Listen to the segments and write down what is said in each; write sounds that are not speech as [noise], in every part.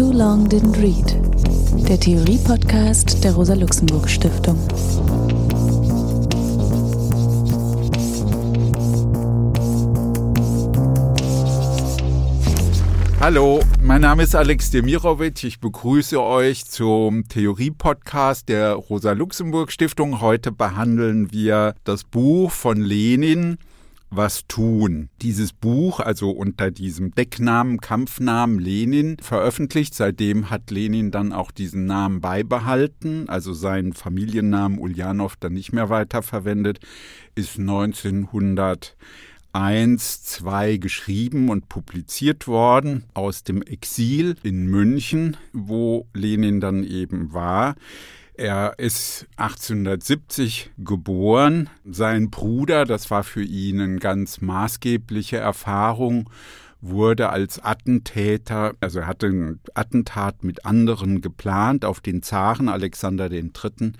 Too Long Didn't Read, der Theorie-Podcast der Rosa-Luxemburg-Stiftung. Hallo, mein Name ist Alex Demirovic. Ich begrüße euch zum Theorie-Podcast der Rosa-Luxemburg-Stiftung. Heute behandeln wir das Buch von Lenin, was tun. Dieses Buch, also unter diesem Decknamen, Kampfnamen Lenin, veröffentlicht. Seitdem hat Lenin dann auch diesen Namen beibehalten, also seinen Familiennamen Ulyanov dann nicht mehr weiterverwendet, ist 1901, 2 geschrieben und publiziert worden aus dem Exil in München, wo Lenin dann eben war. Er ist 1870 geboren. Sein Bruder, das war für ihn eine ganz maßgebliche Erfahrung, wurde als Attentäter, also er hatte ein Attentat mit anderen geplant auf den Zaren Alexander III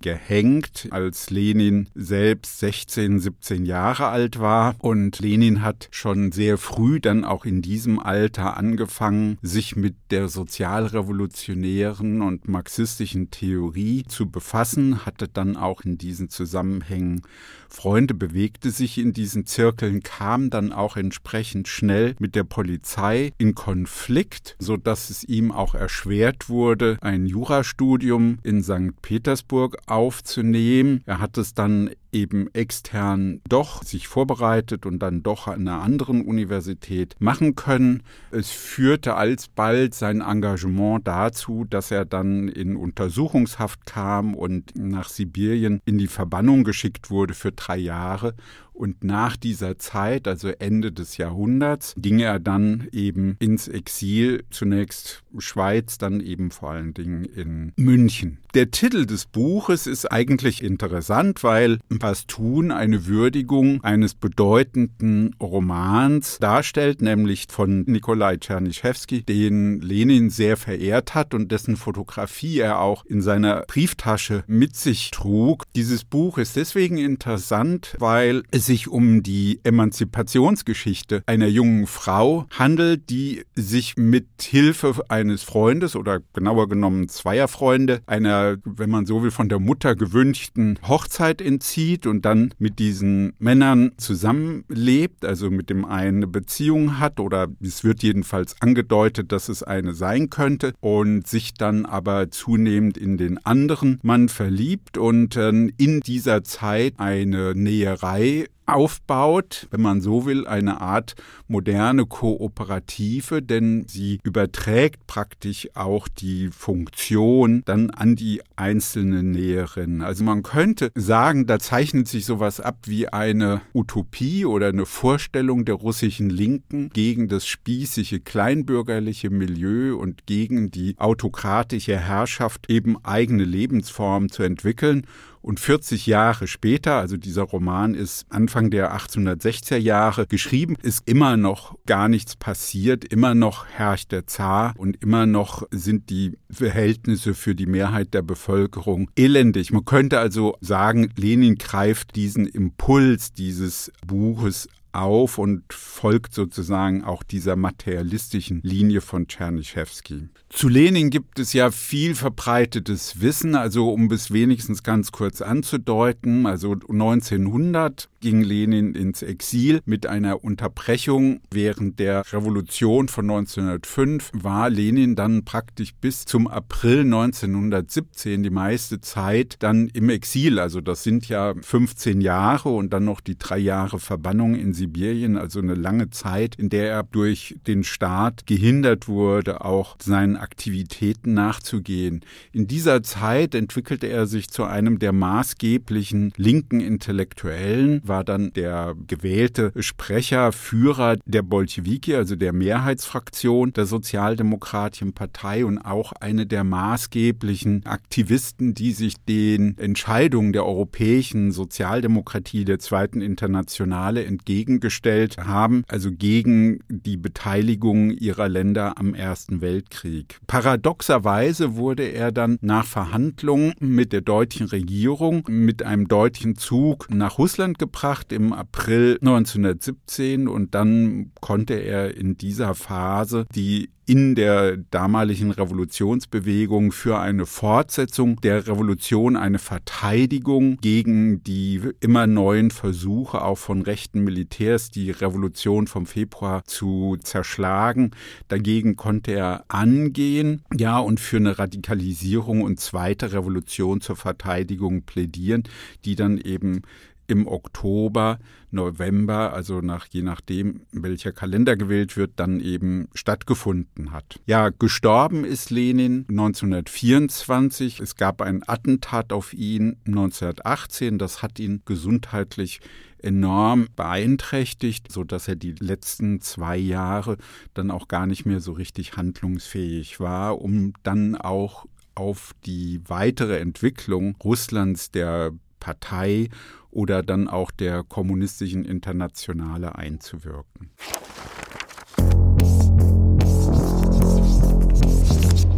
gehängt, als Lenin selbst 16, 17 Jahre alt war. Und Lenin hat schon sehr früh dann auch in diesem Alter angefangen, sich mit der sozialrevolutionären und marxistischen Theorie zu befassen, hatte dann auch in diesen Zusammenhängen Freunde, bewegte sich in diesen Zirkeln, kam dann auch entsprechend schnell mit der Polizei in Konflikt, so dass es ihm auch erschwert wurde, ein Jurastudium in St. Petersburg aufzunehmen. Er hat es dann eben extern doch sich vorbereitet und dann doch an einer anderen Universität machen können. Es führte alsbald sein Engagement dazu, dass er dann in Untersuchungshaft kam und nach Sibirien in die Verbannung geschickt wurde für drei Jahre und nach dieser Zeit, also Ende des Jahrhunderts, ging er dann eben ins Exil, zunächst Schweiz, dann eben vor allen Dingen in München. Der Titel des Buches ist eigentlich interessant, weil Was tun eine Würdigung eines bedeutenden Romans darstellt, nämlich von Nikolai Tschernischewski, den Lenin sehr verehrt hat und dessen Fotografie er auch in seiner Brieftasche mit sich trug. Dieses Buch ist deswegen interessant, weil es sich um die Emanzipationsgeschichte einer jungen Frau handelt, die sich mit Hilfe eines Freundes oder genauer genommen zweier Freunde einer, wenn man so will, von der Mutter gewünschten Hochzeit entzieht und dann mit diesen Männern zusammenlebt, also mit dem einen eine Beziehung hat oder es wird jedenfalls angedeutet, dass es eine sein könnte und sich dann aber zunehmend in den anderen Mann verliebt und äh, in dieser Zeit eine Näherei aufbaut, wenn man so will, eine Art moderne Kooperative, denn sie überträgt praktisch auch die Funktion dann an die einzelnen Näherinnen. Also man könnte sagen, da zeichnet sich sowas ab wie eine Utopie oder eine Vorstellung der russischen Linken gegen das spießige kleinbürgerliche Milieu und gegen die autokratische Herrschaft eben eigene Lebensformen zu entwickeln und 40 Jahre später, also dieser Roman ist Anfang der 1860er Jahre geschrieben, ist immer noch gar nichts passiert, immer noch herrscht der Zar und immer noch sind die Verhältnisse für die Mehrheit der Bevölkerung elendig. Man könnte also sagen, Lenin greift diesen Impuls dieses Buches auf und folgt sozusagen auch dieser materialistischen Linie von Tschernischewski. Zu Lenin gibt es ja viel verbreitetes Wissen, also um es wenigstens ganz kurz anzudeuten, also 1900 ging Lenin ins Exil. Mit einer Unterbrechung während der Revolution von 1905 war Lenin dann praktisch bis zum April 1917 die meiste Zeit dann im Exil, also das sind ja 15 Jahre und dann noch die drei Jahre Verbannung in Sibirien, also eine lange Zeit, in der er durch den Staat gehindert wurde, auch seinen Aktivitäten nachzugehen. In dieser Zeit entwickelte er sich zu einem der maßgeblichen linken Intellektuellen, war dann der gewählte Sprecher, Führer der Bolschewiki, also der Mehrheitsfraktion der Sozialdemokratischen Partei und auch eine der maßgeblichen Aktivisten, die sich den Entscheidungen der europäischen Sozialdemokratie der Zweiten Internationale entgegen gestellt haben, also gegen die Beteiligung ihrer Länder am Ersten Weltkrieg. Paradoxerweise wurde er dann nach Verhandlungen mit der deutschen Regierung mit einem deutschen Zug nach Russland gebracht vollbracht im April 1917 und dann konnte er in dieser Phase die in der damaligen Revolutionsbewegung für eine Fortsetzung der Revolution, eine Verteidigung gegen die immer neuen Versuche auch von rechten Militärs, die Revolution vom Februar zu zerschlagen. Dagegen konnte er angehen, ja, und für eine Radikalisierung und zweite Revolution zur Verteidigung plädieren, die dann eben im Oktober, November, also nach je nachdem, welcher Kalender gewählt wird, dann eben stattgefunden hat. Ja, gestorben ist Lenin 1924. Es gab ein Attentat auf ihn 1918. Das hat ihn gesundheitlich enorm beeinträchtigt, so dass er die letzten zwei Jahre dann auch gar nicht mehr so richtig handlungsfähig war, um dann auch auf die weitere Entwicklung Russlands der Partei oder dann auch der kommunistischen Internationale einzuwirken.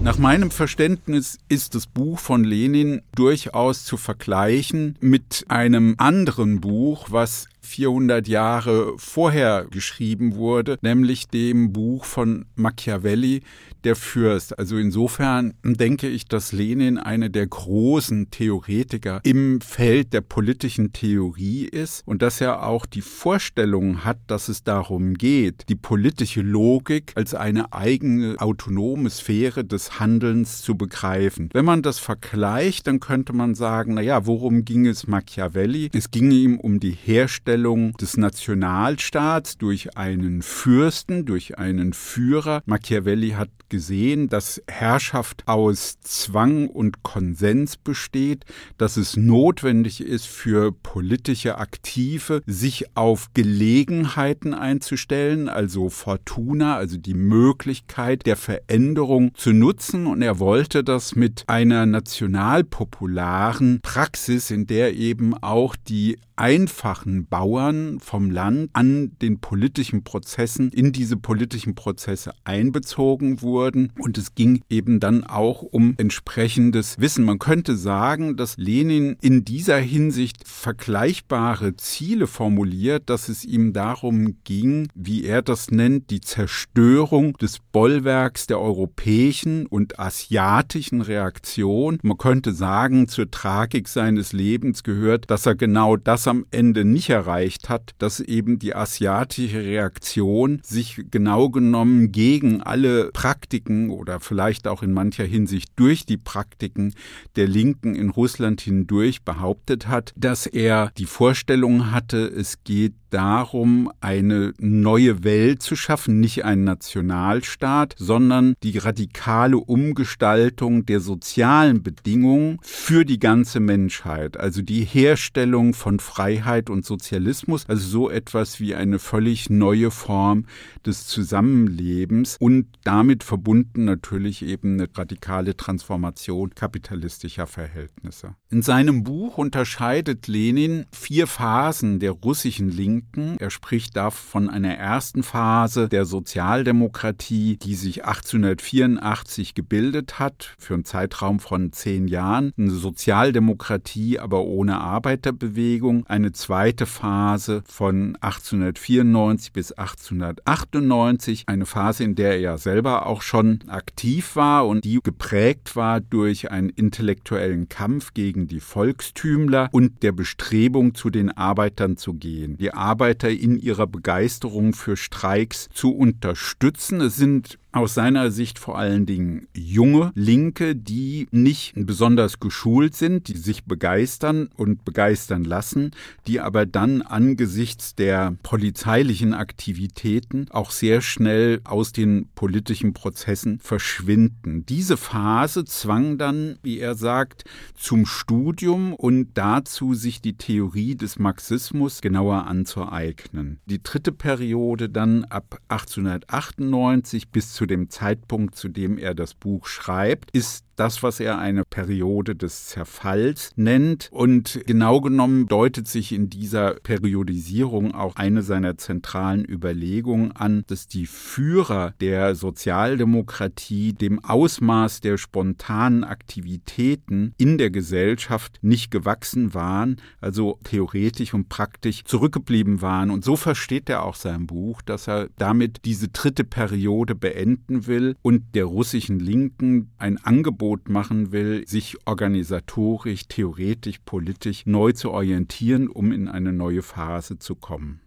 Nach meinem Verständnis ist das Buch von Lenin durchaus zu vergleichen mit einem anderen Buch, was 400 Jahre vorher geschrieben wurde, nämlich dem Buch von Machiavelli, der Fürst. Also insofern denke ich, dass Lenin eine der großen Theoretiker im Feld der politischen Theorie ist und dass er auch die Vorstellung hat, dass es darum geht, die politische Logik als eine eigene autonome Sphäre des Handelns zu begreifen. Wenn man das vergleicht, dann könnte man sagen, na ja, worum ging es Machiavelli? Es ging ihm um die Herstellung des Nationalstaats durch einen Fürsten, durch einen Führer. Machiavelli hat gesehen, dass Herrschaft aus Zwang und Konsens besteht, dass es notwendig ist für politische Aktive, sich auf Gelegenheiten einzustellen, also Fortuna, also die Möglichkeit der Veränderung zu nutzen. Und er wollte das mit einer nationalpopularen Praxis, in der eben auch die einfachen Bauern vom Land an den politischen Prozessen, in diese politischen Prozesse einbezogen wurden. Und es ging eben dann auch um entsprechendes Wissen. Man könnte sagen, dass Lenin in dieser Hinsicht vergleichbare Ziele formuliert, dass es ihm darum ging, wie er das nennt, die Zerstörung des Bollwerks der europäischen und asiatischen Reaktion. Man könnte sagen, zur Tragik seines Lebens gehört, dass er genau das am Ende nicht erreicht hat, dass eben die asiatische Reaktion sich genau genommen gegen alle Praktiken oder vielleicht auch in mancher Hinsicht durch die Praktiken der Linken in Russland hindurch behauptet hat, dass er die Vorstellung hatte, es geht darum, eine neue Welt zu schaffen, nicht einen Nationalstaat, sondern die radikale Umgestaltung der sozialen Bedingungen für die ganze Menschheit, also die Herstellung von Freiheit und Sozialismus, also so etwas wie eine völlig neue Form des Zusammenlebens und damit verbunden natürlich eben eine radikale Transformation kapitalistischer Verhältnisse. In seinem Buch unterscheidet Lenin vier Phasen der russischen Linken Linken. Er spricht da von einer ersten Phase der Sozialdemokratie, die sich 1884 gebildet hat, für einen Zeitraum von zehn Jahren. Eine Sozialdemokratie, aber ohne Arbeiterbewegung. Eine zweite Phase von 1894 bis 1898. Eine Phase, in der er selber auch schon aktiv war und die geprägt war durch einen intellektuellen Kampf gegen die Volkstümler und der Bestrebung, zu den Arbeitern zu gehen. Die Arbeiter in ihrer Begeisterung für Streiks zu unterstützen. Es sind aus seiner Sicht vor allen Dingen junge Linke, die nicht besonders geschult sind, die sich begeistern und begeistern lassen, die aber dann angesichts der polizeilichen Aktivitäten auch sehr schnell aus den politischen Prozessen verschwinden. Diese Phase zwang dann, wie er sagt, zum Studium und dazu, sich die Theorie des Marxismus genauer anzueignen. Die dritte Periode dann ab 1898 bis zu dem Zeitpunkt, zu dem er das Buch schreibt, ist das, was er eine Periode des Zerfalls nennt. Und genau genommen deutet sich in dieser Periodisierung auch eine seiner zentralen Überlegungen an, dass die Führer der Sozialdemokratie dem Ausmaß der spontanen Aktivitäten in der Gesellschaft nicht gewachsen waren, also theoretisch und praktisch zurückgeblieben waren. Und so versteht er auch sein Buch, dass er damit diese dritte Periode beenden will und der russischen Linken ein Angebot machen will, sich organisatorisch, theoretisch, politisch neu zu orientieren, um in eine neue Phase zu kommen.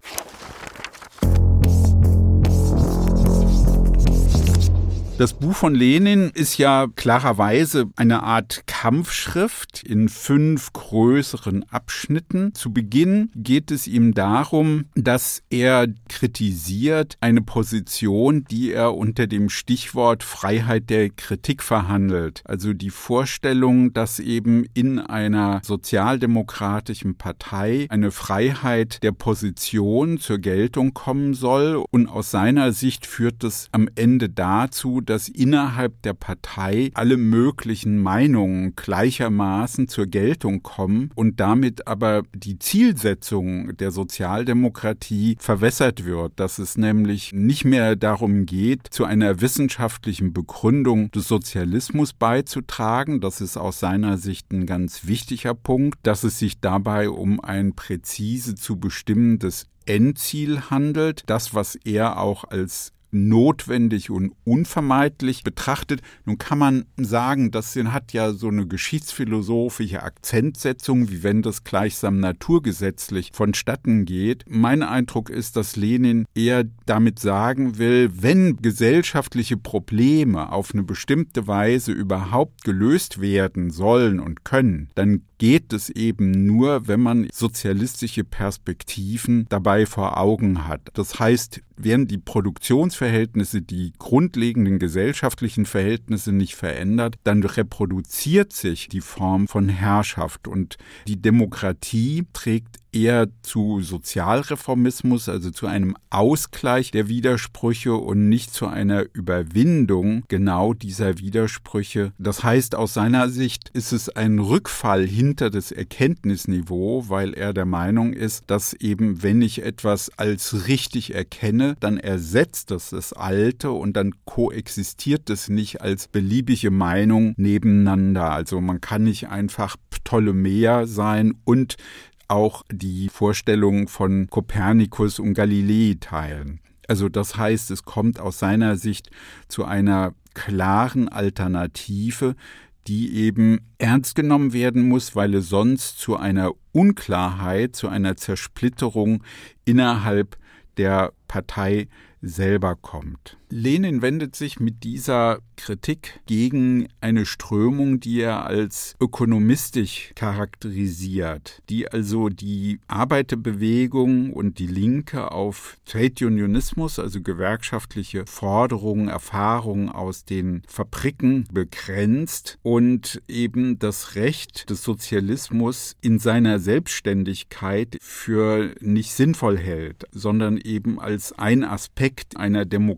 Das Buch von Lenin ist ja klarerweise eine Art Kampfschrift in fünf größeren Abschnitten. Zu Beginn geht es ihm darum, dass er kritisiert eine Position, die er unter dem Stichwort Freiheit der Kritik verhandelt. Also die Vorstellung, dass eben in einer sozialdemokratischen Partei eine Freiheit der Position zur Geltung kommen soll. Und aus seiner Sicht führt es am Ende dazu, dass innerhalb der Partei alle möglichen Meinungen gleichermaßen zur Geltung kommen und damit aber die Zielsetzung der Sozialdemokratie verwässert wird, dass es nämlich nicht mehr darum geht, zu einer wissenschaftlichen Begründung des Sozialismus beizutragen. Das ist aus seiner Sicht ein ganz wichtiger Punkt, dass es sich dabei um ein präzise zu bestimmendes Endziel handelt, das, was er auch als notwendig und unvermeidlich betrachtet. Nun kann man sagen, das hat ja so eine geschichtsphilosophische Akzentsetzung, wie wenn das gleichsam naturgesetzlich vonstatten geht. Mein Eindruck ist, dass Lenin eher damit sagen will, wenn gesellschaftliche Probleme auf eine bestimmte Weise überhaupt gelöst werden sollen und können, dann geht es eben nur, wenn man sozialistische Perspektiven dabei vor Augen hat. Das heißt, werden die Produktionsverhältnisse, die grundlegenden gesellschaftlichen Verhältnisse nicht verändert, dann reproduziert sich die Form von Herrschaft und die Demokratie trägt eher zu Sozialreformismus, also zu einem Ausgleich der Widersprüche und nicht zu einer Überwindung genau dieser Widersprüche. Das heißt, aus seiner Sicht ist es ein Rückfall hinter das Erkenntnisniveau, weil er der Meinung ist, dass eben, wenn ich etwas als richtig erkenne, dann ersetzt das das Alte und dann koexistiert es nicht als beliebige Meinung nebeneinander. Also man kann nicht einfach Ptolemäer sein und auch die Vorstellungen von Kopernikus und Galilei teilen. Also das heißt, es kommt aus seiner Sicht zu einer klaren Alternative, die eben ernst genommen werden muss, weil es sonst zu einer Unklarheit, zu einer Zersplitterung innerhalb der Partei selber kommt. Lenin wendet sich mit dieser Kritik gegen eine Strömung, die er als ökonomistisch charakterisiert, die also die Arbeiterbewegung und die Linke auf Trade Unionismus, also gewerkschaftliche Forderungen, Erfahrungen aus den Fabriken begrenzt und eben das Recht des Sozialismus in seiner Selbstständigkeit für nicht sinnvoll hält, sondern eben als ein Aspekt einer Demokratie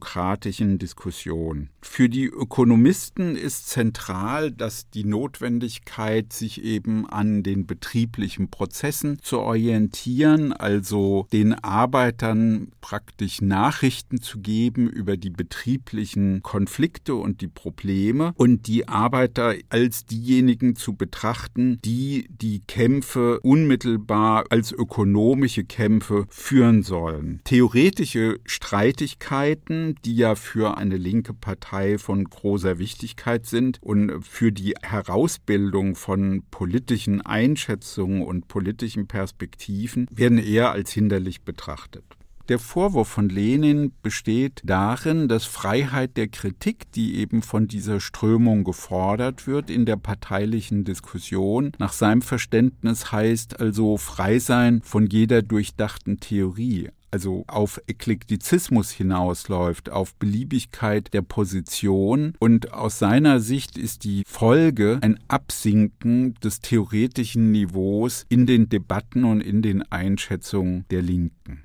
demokratischen Diskussion. Für die Ökonomisten ist zentral, dass die Notwendigkeit, sich eben an den betrieblichen Prozessen zu orientieren, also den Arbeitern praktisch Nachrichten zu geben über die betrieblichen Konflikte und die Probleme und die Arbeiter als diejenigen zu betrachten, die die Kämpfe unmittelbar als ökonomische Kämpfe führen sollen. Theoretische Streitigkeiten, die ja für eine linke Partei von großer Wichtigkeit sind und für die Herausbildung von politischen Einschätzungen und politischen Perspektiven werden eher als hinderlich betrachtet. Der Vorwurf von Lenin besteht darin, dass Freiheit der Kritik, die eben von dieser Strömung gefordert wird in der parteilichen Diskussion, nach seinem Verständnis heißt also frei sein von jeder durchdachten Theorie, also auf Eklektizismus hinausläuft, auf Beliebigkeit der Position. Und aus seiner Sicht ist die Folge ein Absinken des theoretischen Niveaus in den Debatten und in den Einschätzungen der Linken.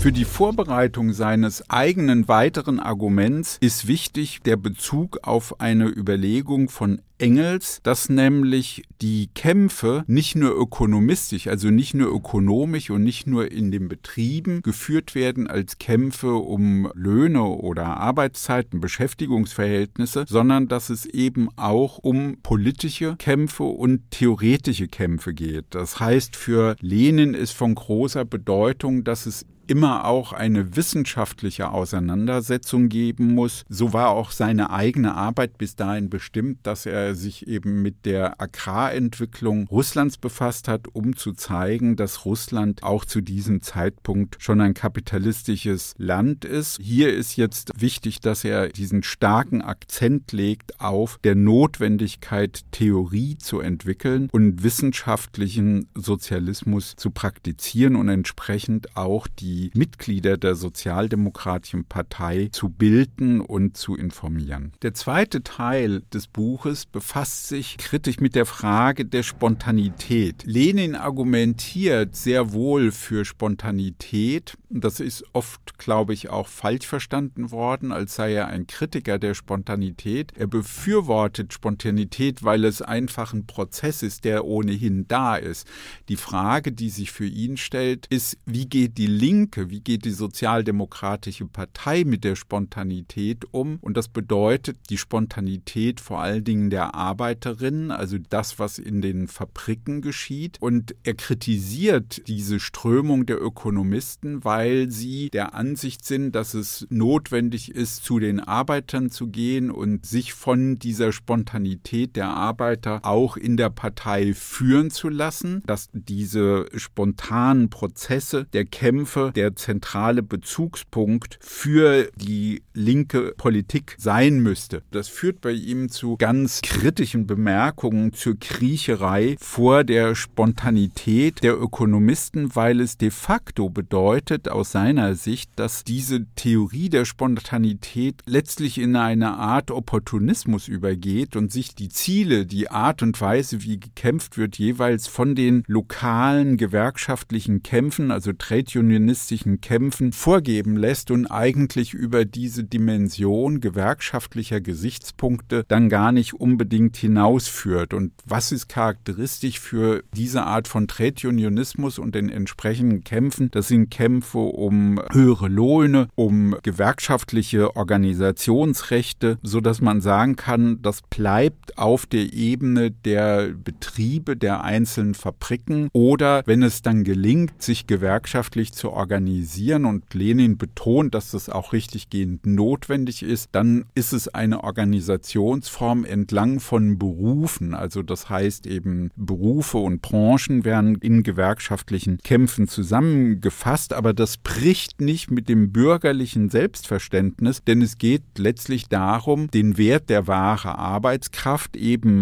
Für die Vorbereitung seines eigenen weiteren Arguments ist wichtig der Bezug auf eine Überlegung von Engels, dass nämlich die Kämpfe nicht nur ökonomistisch, also nicht nur ökonomisch und nicht nur in den Betrieben geführt werden als Kämpfe um Löhne oder Arbeitszeiten, Beschäftigungsverhältnisse, sondern dass es eben auch um politische Kämpfe und theoretische Kämpfe geht. Das heißt, für Lenin ist von großer Bedeutung, dass es immer auch eine wissenschaftliche Auseinandersetzung geben muss. So war auch seine eigene Arbeit bis dahin bestimmt, dass er sich eben mit der Agrarentwicklung Russlands befasst hat, um zu zeigen, dass Russland auch zu diesem Zeitpunkt schon ein kapitalistisches Land ist. Hier ist jetzt wichtig, dass er diesen starken Akzent legt auf der Notwendigkeit, Theorie zu entwickeln und wissenschaftlichen Sozialismus zu praktizieren und entsprechend auch die die Mitglieder der Sozialdemokratischen Partei zu bilden und zu informieren. Der zweite Teil des Buches befasst sich kritisch mit der Frage der Spontanität. Lenin argumentiert sehr wohl für Spontanität. Das ist oft, glaube ich, auch falsch verstanden worden, als sei er ein Kritiker der Spontanität. Er befürwortet Spontanität, weil es einfach ein Prozess ist, der ohnehin da ist. Die Frage, die sich für ihn stellt, ist, wie geht die Linke Linke, wie geht die Sozialdemokratische Partei mit der Spontanität um? Und das bedeutet die Spontanität vor allen Dingen der Arbeiterinnen, also das, was in den Fabriken geschieht. Und er kritisiert diese Strömung der Ökonomisten, weil sie der Ansicht sind, dass es notwendig ist, zu den Arbeitern zu gehen und sich von dieser Spontanität der Arbeiter auch in der Partei führen zu lassen, dass diese spontanen Prozesse der Kämpfe der zentrale Bezugspunkt für die linke Politik sein müsste. Das führt bei ihm zu ganz kritischen Bemerkungen zur Kriecherei vor der Spontanität der Ökonomisten, weil es de facto bedeutet aus seiner Sicht, dass diese Theorie der Spontanität letztlich in eine Art Opportunismus übergeht und sich die Ziele, die Art und Weise, wie gekämpft wird, jeweils von den lokalen gewerkschaftlichen Kämpfen, also Trade Unionisten, kommunistischen Kämpfen vorgeben lässt und eigentlich über diese Dimension gewerkschaftlicher Gesichtspunkte dann gar nicht unbedingt hinausführt. Und was ist charakteristisch für diese Art von Trade Unionismus und den entsprechenden Kämpfen? Das sind Kämpfe um höhere Lohne, um gewerkschaftliche Organisationsrechte, so dass man sagen kann, das bleibt auf der Ebene der Betriebe der einzelnen Fabriken oder wenn es dann gelingt, sich gewerkschaftlich zu organisieren, organisieren und Lenin betont, dass das auch richtiggehend notwendig ist, dann ist es eine Organisationsform entlang von Berufen. Also das heißt eben Berufe und Branchen werden in gewerkschaftlichen Kämpfen zusammengefasst, aber das bricht nicht mit dem bürgerlichen Selbstverständnis, denn es geht letztlich darum, den Wert der wahre Arbeitskraft eben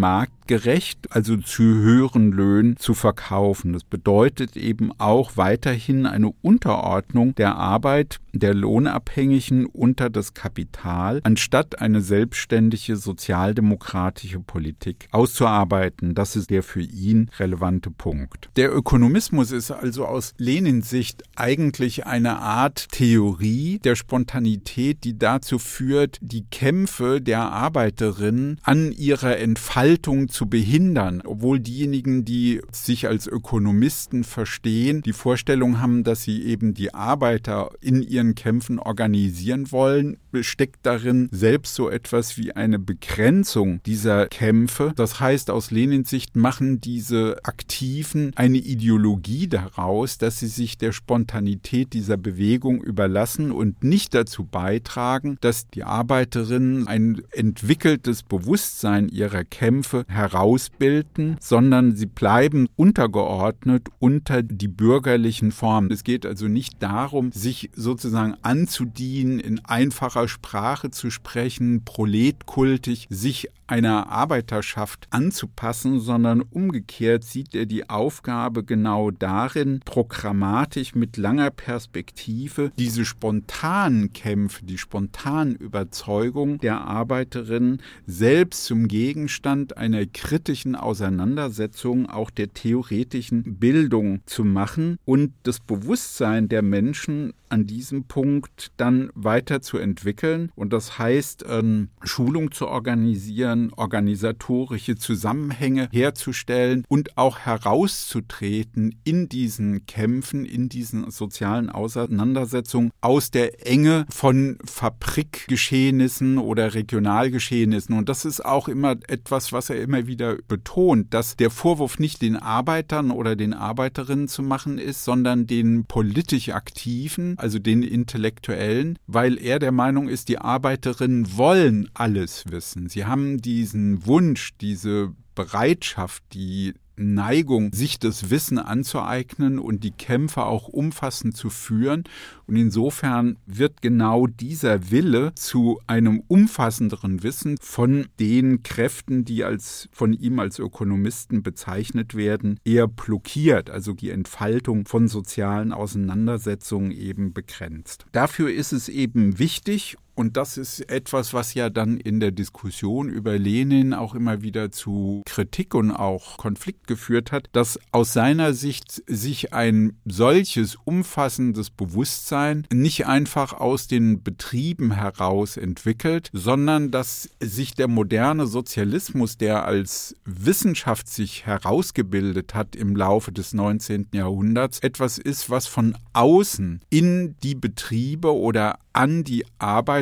marktgerecht, also zu höheren Löhnen zu verkaufen. Das bedeutet eben auch weiterhin eine Unter Unterordnung der Arbeit der Lohnabhängigen unter das Kapital, anstatt eine selbstständige sozialdemokratische Politik auszuarbeiten. Das ist der für ihn relevante Punkt. Der Ökonomismus ist also aus Lenins Sicht eigentlich eine Art Theorie der Spontanität, die dazu führt, die Kämpfe der Arbeiterinnen an ihrer Entfaltung zu behindern, obwohl diejenigen, die sich als Ökonomisten verstehen, die Vorstellung haben, dass sie eben die Arbeiter in ihren Kämpfen organisieren wollen, steckt darin selbst so etwas wie eine Begrenzung dieser Kämpfe. Das heißt, aus Lenins Sicht machen diese Aktiven eine Ideologie daraus, dass sie sich der Spontanität dieser Bewegung überlassen und nicht dazu beitragen, dass die Arbeiterinnen ein entwickeltes Bewusstsein ihrer Kämpfe herausbilden, sondern sie bleiben untergeordnet unter die bürgerlichen Formen. Es geht also nicht darum, sich sozusagen anzudienen in einfacher Sprache zu sprechen, proletkultig sich einer Arbeiterschaft anzupassen, sondern umgekehrt sieht er die Aufgabe genau darin, programmatisch mit langer Perspektive diese spontanen Kämpfe, die spontanen Überzeugung der Arbeiterin selbst zum Gegenstand einer kritischen Auseinandersetzung auch der theoretischen Bildung zu machen und das Bewusstsein der Menschen an diesem Punkt dann weiterzuentwickeln. Und das heißt, ähm, Schulung zu organisieren, organisatorische Zusammenhänge herzustellen und auch herauszutreten in diesen Kämpfen, in diesen sozialen Auseinandersetzungen aus der Enge von Fabrikgeschehnissen oder Regionalgeschehnissen. Und das ist auch immer etwas, was er immer wieder betont, dass der Vorwurf nicht den Arbeitern oder den Arbeiterinnen zu machen ist, sondern den politisch Aktiven, also den Intellektuellen, weil er der Meinung ist, die Arbeiterinnen wollen alles wissen. Sie haben diesen Wunsch, diese Bereitschaft, die Neigung, sich das Wissen anzueignen und die Kämpfe auch umfassend zu führen. Und insofern wird genau dieser Wille zu einem umfassenderen Wissen von den Kräften, die als von ihm als Ökonomisten bezeichnet werden, eher blockiert, also die Entfaltung von sozialen Auseinandersetzungen eben begrenzt. Dafür ist es eben wichtig und das ist etwas, was ja dann in der Diskussion über Lenin auch immer wieder zu Kritik und auch Konflikt geführt hat, dass aus seiner Sicht sich ein solches umfassendes Bewusstsein nicht einfach aus den Betrieben heraus entwickelt, sondern dass sich der moderne Sozialismus, der als Wissenschaft sich herausgebildet hat im Laufe des 19. Jahrhunderts, etwas ist, was von außen in die Betriebe oder an die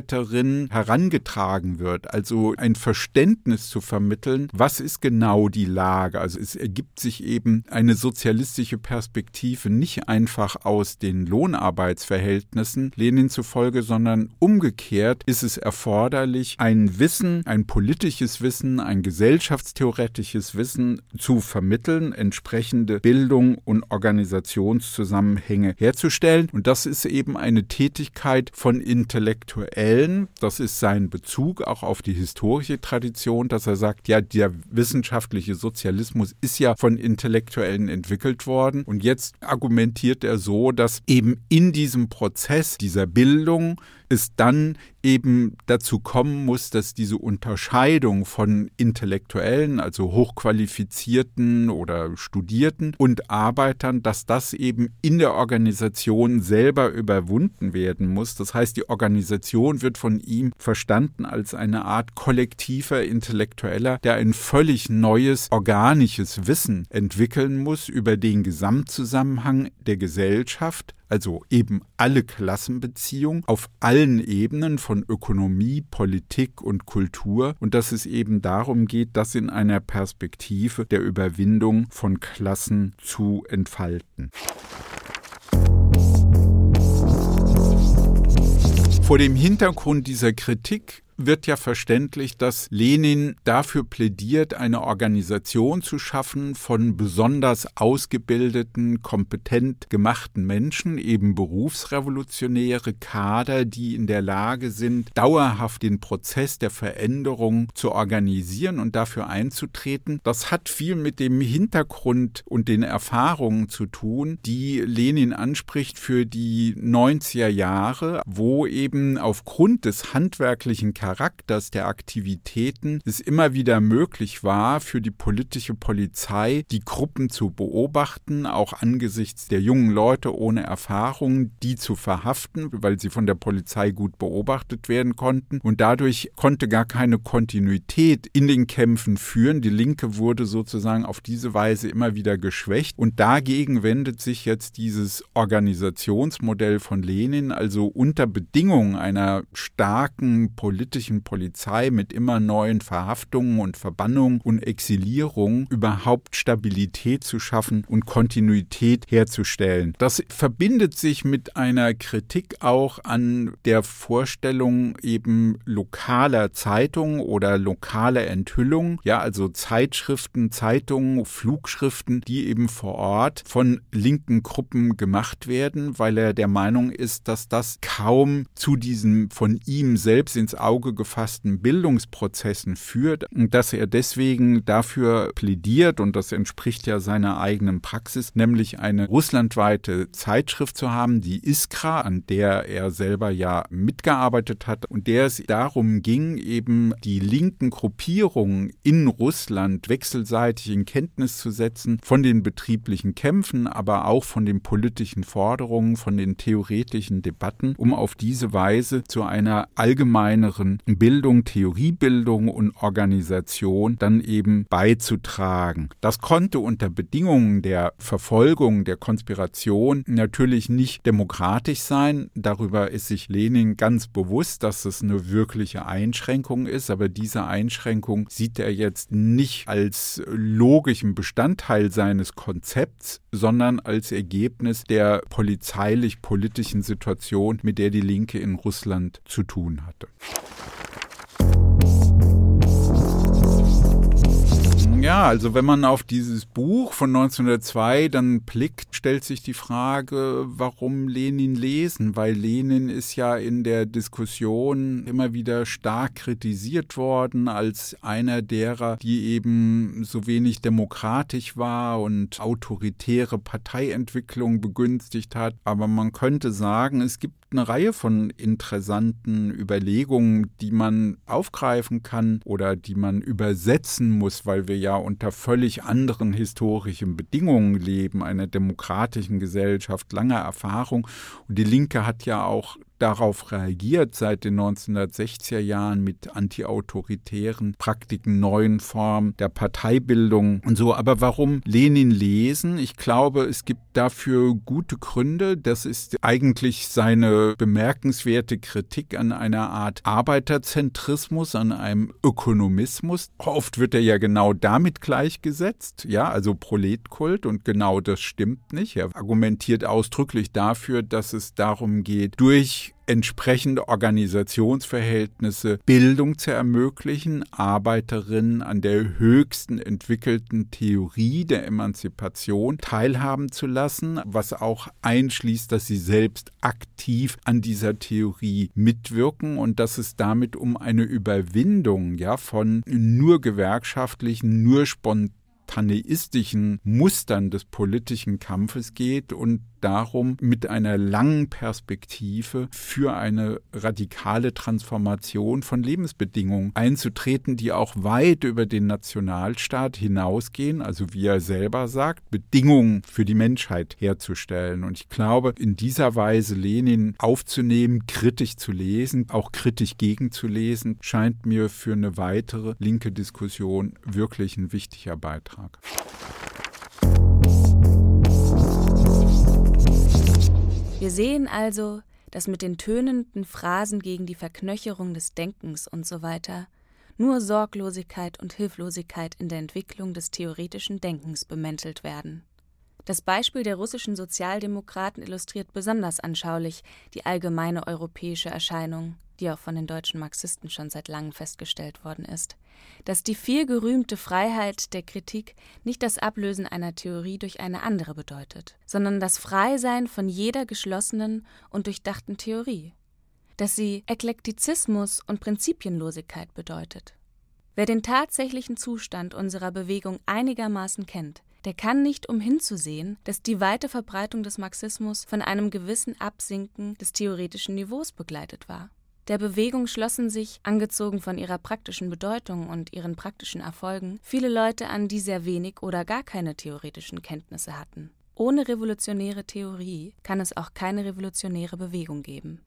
Arbeiterin herangetragen wird, also ein Verständnis zu vermitteln, was ist genau die Lage. Also es ergibt sich eben eine sozialistische Perspektive nicht einfach aus den Lohnarbeitsverhältnissen Lenin zufolge, sondern umgekehrt ist es erforderlich, ein Wissen, ein politisches Wissen, ein gesellschaftstheoretisches Wissen zu vermitteln, entsprechende Bildung und Organisationszusammenhänge herzustellen. Und das ist eben eine Tätigkeit von von Intellektuellen, das ist sein Bezug auch auf die historische Tradition, dass er sagt, ja, der wissenschaftliche Sozialismus ist ja von Intellektuellen entwickelt worden. Und jetzt argumentiert er so, dass eben in diesem Prozess dieser Bildung es dann eben dazu kommen muss, dass diese Unterscheidung von Intellektuellen, also hochqualifizierten oder Studierten und Arbeitern, dass das eben in der Organisation selber überwunden werden muss. Das heißt, die Organisation wird von ihm verstanden als eine Art kollektiver Intellektueller, der ein völlig neues organisches Wissen entwickeln muss über den Gesamtzusammenhang der Gesellschaft, also eben alle Klassenbeziehungen auf allen Ebenen von Ökonomie, Politik und Kultur und dass es eben darum geht, das in einer Perspektive der Überwindung von Klassen zu entfalten. Vor dem Hintergrund dieser Kritik wird ja verständlich, dass Lenin dafür plädiert, eine Organisation zu schaffen von besonders ausgebildeten, kompetent gemachten Menschen, eben berufsrevolutionäre Kader, die in der Lage sind, dauerhaft den Prozess der Veränderung zu organisieren und dafür einzutreten. Das hat viel mit dem Hintergrund und den Erfahrungen zu tun, die Lenin anspricht für die 90er Jahre, wo eben aufgrund des handwerklichen Charakters Charakters der Aktivitäten es immer wieder möglich war, für die politische Polizei die Gruppen zu beobachten, auch angesichts der jungen Leute ohne Erfahrung, die zu verhaften, weil sie von der Polizei gut beobachtet werden konnten. Und dadurch konnte gar keine Kontinuität in den Kämpfen führen. Die Linke wurde sozusagen auf diese Weise immer wieder geschwächt. Und dagegen wendet sich jetzt dieses Organisationsmodell von Lenin, also unter Bedingungen einer starken politischen politischen Polizei mit immer neuen Verhaftungen und Verbannungen und Exilierungen überhaupt Stabilität zu schaffen und Kontinuität herzustellen. Das verbindet sich mit einer Kritik auch an der Vorstellung eben lokaler Zeitungen oder lokaler Enthüllungen, ja, also Zeitschriften, Zeitungen, Flugschriften, die eben vor Ort von linken Gruppen gemacht werden, weil er der Meinung ist, dass das kaum zu diesen von ihm selbst ins Auge gefassten Bildungsprozessen führt und dass er deswegen dafür plädiert und das entspricht ja seiner eigenen Praxis, nämlich eine russlandweite Zeitschrift zu haben, die Iskra, an der er selber ja mitgearbeitet hat und der es darum ging, eben die linken Gruppierungen in Russland wechselseitig in Kenntnis zu setzen von den betrieblichen Kämpfen, aber auch von den politischen Forderungen, von den theoretischen Debatten, um auf diese Weise zu einer allgemeineren Bildung, Theoriebildung und Organisation dann eben beizutragen. Das konnte unter Bedingungen der Verfolgung, der Konspiration natürlich nicht demokratisch sein. Darüber ist sich Lenin ganz bewusst, dass es eine wirkliche Einschränkung ist, aber diese Einschränkung sieht er jetzt nicht als logischen Bestandteil seines Konzepts, sondern als Ergebnis der polizeilich-politischen Situation, mit der die Linke in Russland zu tun hatte. Ja, also wenn man auf dieses Buch von 1902 dann blickt, stellt sich die Frage, warum Lenin lesen? Weil Lenin ist ja in der Diskussion immer wieder stark kritisiert worden als einer derer, die eben so wenig demokratisch war und autoritäre Parteientwicklung begünstigt hat. Aber man könnte sagen, es gibt eine Reihe von interessanten Überlegungen, die man aufgreifen kann oder die man übersetzen muss, weil wir ja unter völlig anderen historischen Bedingungen leben, einer demokratischen Gesellschaft, langer Erfahrung. Und die Linke hat ja auch darauf reagiert seit den 1960er Jahren mit antiautoritären Praktiken, neuen Formen der Parteibildung und so. Aber warum Lenin lesen? Ich glaube, es gibt dafür gute Gründe. Das ist eigentlich seine bemerkenswerte Kritik an einer Art Arbeiterzentrismus, an einem Ökonomismus. Oft wird er ja genau damit gleichgesetzt, ja, also Proletkult und genau das stimmt nicht. Er argumentiert ausdrücklich dafür, dass es darum geht, durch entsprechende Organisationsverhältnisse Bildung zu ermöglichen, Arbeiterinnen an der höchsten entwickelten Theorie der Emanzipation teilhaben zu lassen, was auch einschließt, dass sie selbst aktiv an dieser Theorie mitwirken und dass es damit um eine Überwindung ja von nur gewerkschaftlichen, nur spontanen tanneistischen Mustern des politischen Kampfes geht und darum, mit einer langen Perspektive für eine radikale Transformation von Lebensbedingungen einzutreten, die auch weit über den Nationalstaat hinausgehen, also wie er selber sagt, Bedingungen für die Menschheit herzustellen. Und ich glaube, in dieser Weise Lenin aufzunehmen, kritisch zu lesen, auch kritisch gegenzulesen, scheint mir für eine weitere linke Diskussion wirklich ein wichtiger Beitrag. Wir sehen also, dass mit den tönenden Phrasen gegen die Verknöcherung des Denkens und so weiter nur Sorglosigkeit und Hilflosigkeit in der Entwicklung des theoretischen Denkens bemäntelt werden. Das Beispiel der russischen Sozialdemokraten illustriert besonders anschaulich die allgemeine europäische Erscheinung die auch von den deutschen Marxisten schon seit langem festgestellt worden ist, dass die viel gerühmte Freiheit der Kritik nicht das Ablösen einer Theorie durch eine andere bedeutet, sondern das Freisein von jeder geschlossenen und durchdachten Theorie, dass sie Eklektizismus und Prinzipienlosigkeit bedeutet. Wer den tatsächlichen Zustand unserer Bewegung einigermaßen kennt, der kann nicht umhin zu sehen, dass die weite Verbreitung des Marxismus von einem gewissen Absinken des theoretischen Niveaus begleitet war. Der Bewegung schlossen sich, angezogen von ihrer praktischen Bedeutung und ihren praktischen Erfolgen, viele Leute an, die sehr wenig oder gar keine theoretischen Kenntnisse hatten. Ohne revolutionäre Theorie kann es auch keine revolutionäre Bewegung geben.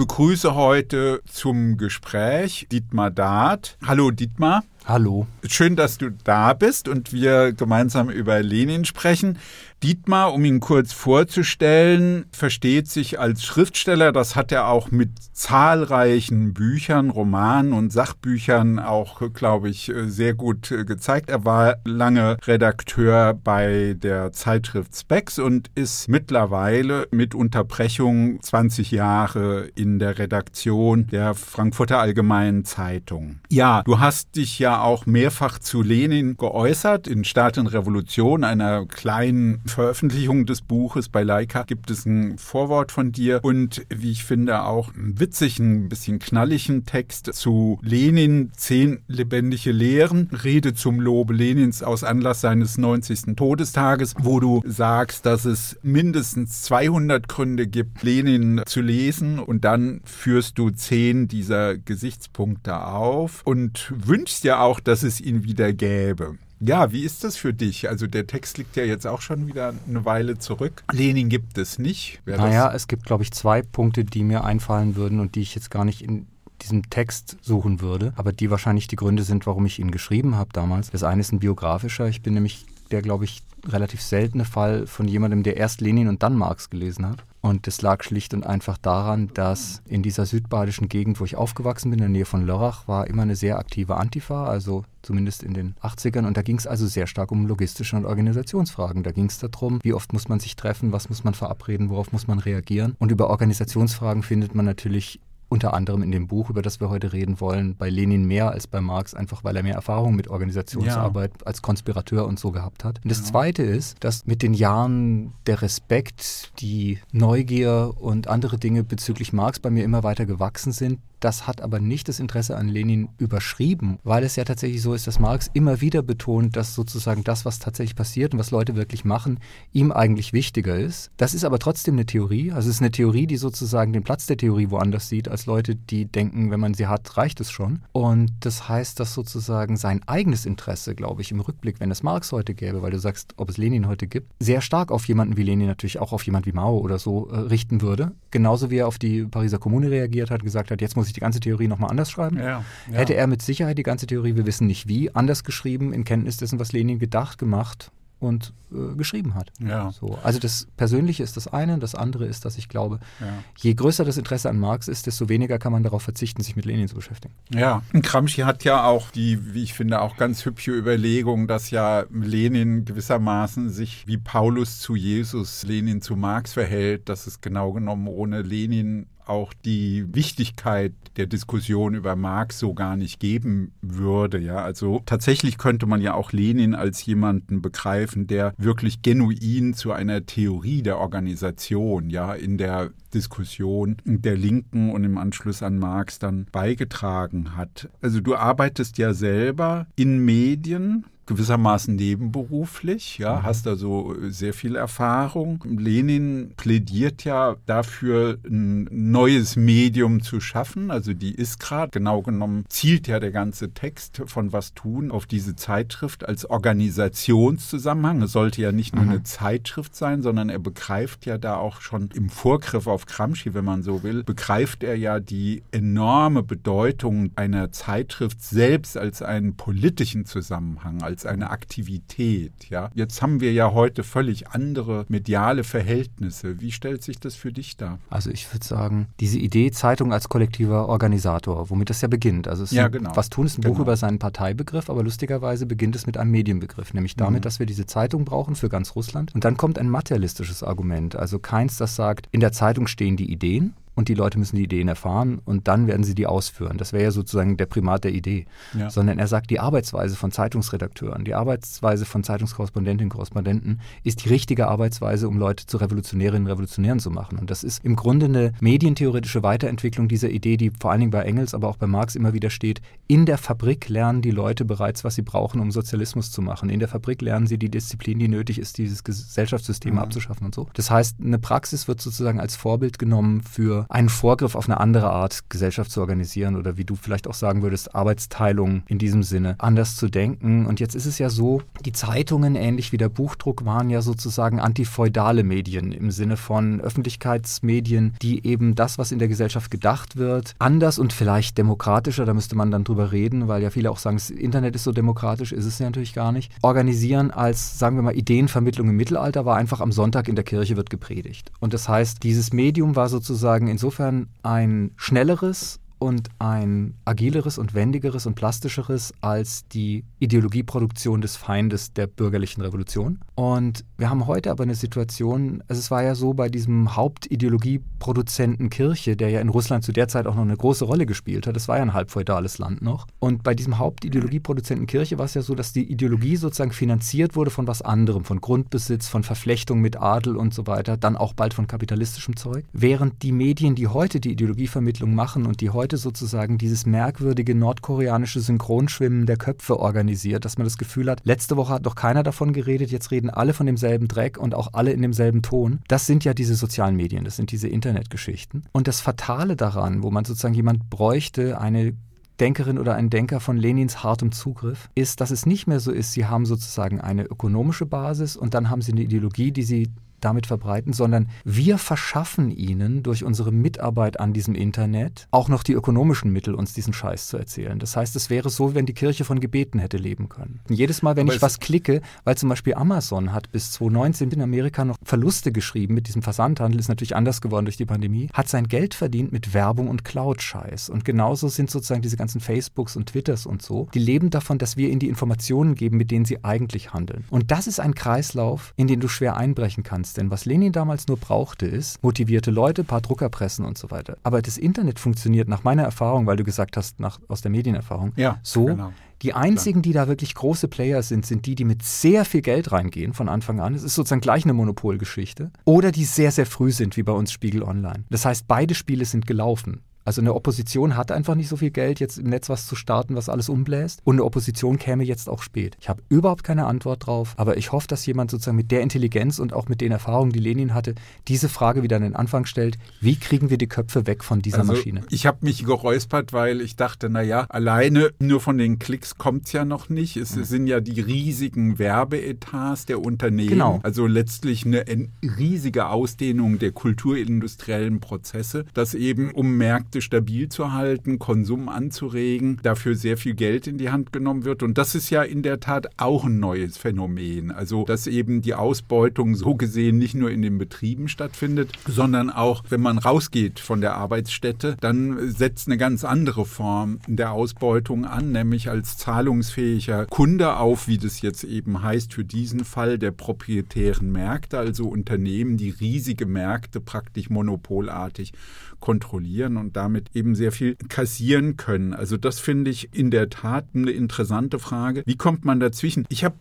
Ich begrüße heute zum Gespräch Dietmar Dart. Hallo Dietmar. Hallo. Schön, dass du da bist und wir gemeinsam über Lenin sprechen. Dietmar, um ihn kurz vorzustellen, versteht sich als Schriftsteller. Das hat er auch mit zahlreichen Büchern, Romanen und Sachbüchern auch, glaube ich, sehr gut gezeigt. Er war lange Redakteur bei der Zeitschrift Specs und ist mittlerweile mit Unterbrechung 20 Jahre in der Redaktion der Frankfurter Allgemeinen Zeitung. Ja, du hast dich ja auch mehrfach zu Lenin geäußert in Staat und Revolution, einer kleinen Veröffentlichung des Buches bei Leica gibt es ein Vorwort von dir und wie ich finde auch einen witzigen, ein bisschen knalligen Text zu Lenin, zehn lebendige Lehren, Rede zum Lobe Lenins aus Anlass seines 90. Todestages, wo du sagst, dass es mindestens 200 Gründe gibt, Lenin zu lesen und dann führst du zehn dieser Gesichtspunkte auf und wünschst ja auch, dass es ihn wieder gäbe. Ja, wie ist das für dich? Also der Text liegt ja jetzt auch schon wieder eine Weile zurück. Lenin gibt es nicht. Wer naja, es gibt, glaube ich, zwei Punkte, die mir einfallen würden und die ich jetzt gar nicht in diesem Text suchen würde, aber die wahrscheinlich die Gründe sind, warum ich ihn geschrieben habe damals. Das eine ist ein biografischer. Ich bin nämlich der, glaube ich, relativ seltene Fall von jemandem, der erst Lenin und dann Marx gelesen hat. Und das lag schlicht und einfach daran, dass in dieser südbadischen Gegend, wo ich aufgewachsen bin, in der Nähe von Lörrach, war immer eine sehr aktive Antifa, also zumindest in den 80ern. Und da ging es also sehr stark um logistische und Organisationsfragen. Da ging es darum, wie oft muss man sich treffen, was muss man verabreden, worauf muss man reagieren. Und über Organisationsfragen findet man natürlich unter anderem in dem Buch, über das wir heute reden wollen, bei Lenin mehr als bei Marx, einfach weil er mehr Erfahrung mit Organisationsarbeit ja. als Konspirateur und so gehabt hat. Und das ja. Zweite ist, dass mit den Jahren der Respekt, die Neugier und andere Dinge bezüglich Marx bei mir immer weiter gewachsen sind, das hat aber nicht das Interesse an Lenin überschrieben, weil es ja tatsächlich so ist, dass Marx immer wieder betont, dass sozusagen das, was tatsächlich passiert und was Leute wirklich machen, ihm eigentlich wichtiger ist. Das ist aber trotzdem eine Theorie. Also es ist eine Theorie, die sozusagen den Platz der Theorie woanders sieht, als Leute, die denken, wenn man sie hat, reicht es schon. Und das heißt, dass sozusagen sein eigenes Interesse, glaube ich, im Rückblick, wenn es Marx heute gäbe, weil du sagst, ob es Lenin heute gibt, sehr stark auf jemanden wie Lenin, natürlich auch auf jemanden wie Mao oder so äh, richten würde. Genauso wie er auf die Pariser Kommune reagiert hat, gesagt hat, jetzt muss ich die ganze Theorie nochmal anders schreiben. Ja, ja. Hätte er mit Sicherheit die ganze Theorie, wir wissen nicht wie, anders geschrieben, in Kenntnis dessen, was Lenin gedacht, gemacht und äh, geschrieben hat. Ja. So, also das Persönliche ist das eine, das andere ist, dass ich glaube, ja. je größer das Interesse an Marx ist, desto weniger kann man darauf verzichten, sich mit Lenin zu beschäftigen. Ja, Gramsci hat ja auch die, wie ich finde, auch ganz hübsche Überlegung, dass ja Lenin gewissermaßen sich wie Paulus zu Jesus, Lenin zu Marx verhält, dass es genau genommen ohne Lenin auch die Wichtigkeit der Diskussion über Marx so gar nicht geben würde. Ja, also tatsächlich könnte man ja auch Lenin als jemanden begreifen, der wirklich genuin zu einer Theorie der Organisation, ja, in der Diskussion der Linken und im Anschluss an Marx dann beigetragen hat. Also du arbeitest ja selber in Medien, gewissermaßen nebenberuflich, ja, mhm. hast also sehr viel Erfahrung. Lenin plädiert ja dafür, ein neues Medium zu schaffen. Also die Iskra, genau genommen, zielt ja der ganze Text von Was tun auf diese Zeitschrift als Organisationszusammenhang. Es sollte ja nicht nur mhm. eine Zeitschrift sein, sondern er begreift ja da auch schon im Vorgriff auf Gramsci, wenn man so will, begreift er ja die enorme Bedeutung einer Zeitschrift selbst als einen politischen Zusammenhang, als als eine Aktivität. Ja? Jetzt haben wir ja heute völlig andere mediale Verhältnisse. Wie stellt sich das für dich dar? Also ich würde sagen, diese Idee Zeitung als kollektiver Organisator, womit das ja beginnt. Also ja, genau. was tun ist ein genau. Buch über seinen Parteibegriff, aber lustigerweise beginnt es mit einem Medienbegriff, nämlich damit, mhm. dass wir diese Zeitung brauchen für ganz Russland. Und dann kommt ein materialistisches Argument, also keins, das sagt, in der Zeitung stehen die Ideen und die Leute müssen die Ideen erfahren und dann werden sie die ausführen. Das wäre ja sozusagen der Primat der Idee. Ja. Sondern er sagt, die Arbeitsweise von Zeitungsredakteuren, die Arbeitsweise von Zeitungskorrespondentinnen und Korrespondenten ist die richtige Arbeitsweise, um Leute zu Revolutionärinnen und Revolutionären zu machen. Und das ist im Grunde eine medientheoretische Weiterentwicklung dieser Idee, die vor allen Dingen bei Engels, aber auch bei Marx immer wieder steht. In der Fabrik lernen die Leute bereits, was sie brauchen, um Sozialismus zu machen. In der Fabrik lernen sie die Disziplin, die nötig ist, dieses Gesellschaftssystem mhm. abzuschaffen und so. Das heißt, eine Praxis wird sozusagen als Vorbild genommen für einen Vorgriff auf eine andere Art, Gesellschaft zu organisieren oder wie du vielleicht auch sagen würdest, Arbeitsteilung in diesem Sinne, anders zu denken. Und jetzt ist es ja so, die Zeitungen, ähnlich wie der Buchdruck, waren ja sozusagen antifeudale Medien im Sinne von Öffentlichkeitsmedien, die eben das, was in der Gesellschaft gedacht wird, anders und vielleicht demokratischer, da müsste man dann drüber reden, weil ja viele auch sagen, das Internet ist so demokratisch, ist es ja natürlich gar nicht, organisieren als, sagen wir mal, Ideenvermittlung im Mittelalter war einfach am Sonntag in der Kirche wird gepredigt. Und das heißt, dieses Medium war sozusagen insofern ein schnelleres und ein agileres und wendigeres und plastischeres als die Ideologieproduktion des Feindes der bürgerlichen Revolution. Und wir haben heute aber eine Situation, also es war ja so bei diesem Hauptideologieproduzenten Kirche, der ja in Russland zu der Zeit auch noch eine große Rolle gespielt hat, es war ja ein halbfeudales Land noch. Und bei diesem Hauptideologieproduzenten Kirche war es ja so, dass die Ideologie sozusagen finanziert wurde von was anderem, von Grundbesitz, von Verflechtung mit Adel und so weiter, dann auch bald von kapitalistischem Zeug. Während die Medien, die heute die Ideologievermittlung machen und die heute heute sozusagen dieses merkwürdige nordkoreanische Synchronschwimmen der Köpfe organisiert, dass man das Gefühl hat, letzte Woche hat doch keiner davon geredet, jetzt reden alle von demselben Dreck und auch alle in demselben Ton. Das sind ja diese sozialen Medien, das sind diese Internetgeschichten. Und das Fatale daran, wo man sozusagen jemand bräuchte, eine Denkerin oder ein Denker von Lenins hartem Zugriff, ist, dass es nicht mehr so ist, sie haben sozusagen eine ökonomische Basis und dann haben sie eine Ideologie, die sie damit verbreiten, sondern wir verschaffen ihnen durch unsere Mitarbeit an diesem Internet auch noch die ökonomischen Mittel, uns diesen Scheiß zu erzählen. Das heißt, es wäre so, wenn die Kirche von Gebeten hätte leben können. Und jedes Mal, wenn Aber ich was klicke, weil zum Beispiel Amazon hat bis 2019 in Amerika noch Verluste geschrieben mit diesem Versandhandel, ist natürlich anders geworden durch die Pandemie, hat sein Geld verdient mit Werbung und Cloud-Scheiß. Und genauso sind sozusagen diese ganzen Facebooks und Twitters und so, die leben davon, dass wir ihnen die Informationen geben, mit denen sie eigentlich handeln. Und das ist ein Kreislauf, in den du schwer einbrechen kannst kannst. Denn was Lenin damals nur brauchte, ist motivierte Leute, paar Druckerpressen und so weiter. Aber das Internet funktioniert nach meiner Erfahrung, weil du gesagt hast, nach, aus der Medienerfahrung, ja, so. Genau. Die einzigen, die da wirklich große Player sind, sind die, die mit sehr viel Geld reingehen von Anfang an. Es ist sozusagen gleich eine Monopolgeschichte. Oder die sehr, sehr früh sind, wie bei uns Spiegel Online. Das heißt, beide Spiele sind gelaufen. Also eine Opposition hat einfach nicht so viel Geld, jetzt im Netz was zu starten, was alles umbläst. Und eine Opposition käme jetzt auch spät. Ich habe überhaupt keine Antwort drauf, aber ich hoffe, dass jemand sozusagen mit der Intelligenz und auch mit den Erfahrungen, die Lenin hatte, diese Frage wieder an den Anfang stellt. Wie kriegen wir die Köpfe weg von dieser also, Maschine? Ich habe mich geräuspert, weil ich dachte, naja, alleine nur von den Klicks kommt es ja noch nicht. Es mhm. sind ja die riesigen Werbeetats der Unternehmen. Genau. Also letztlich eine riesige Ausdehnung der kulturindustriellen Prozesse, dass eben um Märkte Märkte stabil zu halten, Konsum anzuregen, dafür sehr viel Geld in die Hand genommen wird. Und das ist ja in der Tat auch ein neues Phänomen. Also, dass eben die Ausbeutung so gesehen nicht nur in den Betrieben stattfindet, sondern auch, wenn man rausgeht von der Arbeitsstätte, dann setzt eine ganz andere Form der Ausbeutung an, nämlich als zahlungsfähiger Kunde auf, wie das jetzt eben heißt, für diesen Fall der proprietären Märkte, also Unternehmen, die riesige Märkte praktisch monopolartig kontrollieren und damit eben sehr viel kassieren können. Also das finde ich in der Tat eine interessante Frage. Wie kommt man dazwischen? Ich habe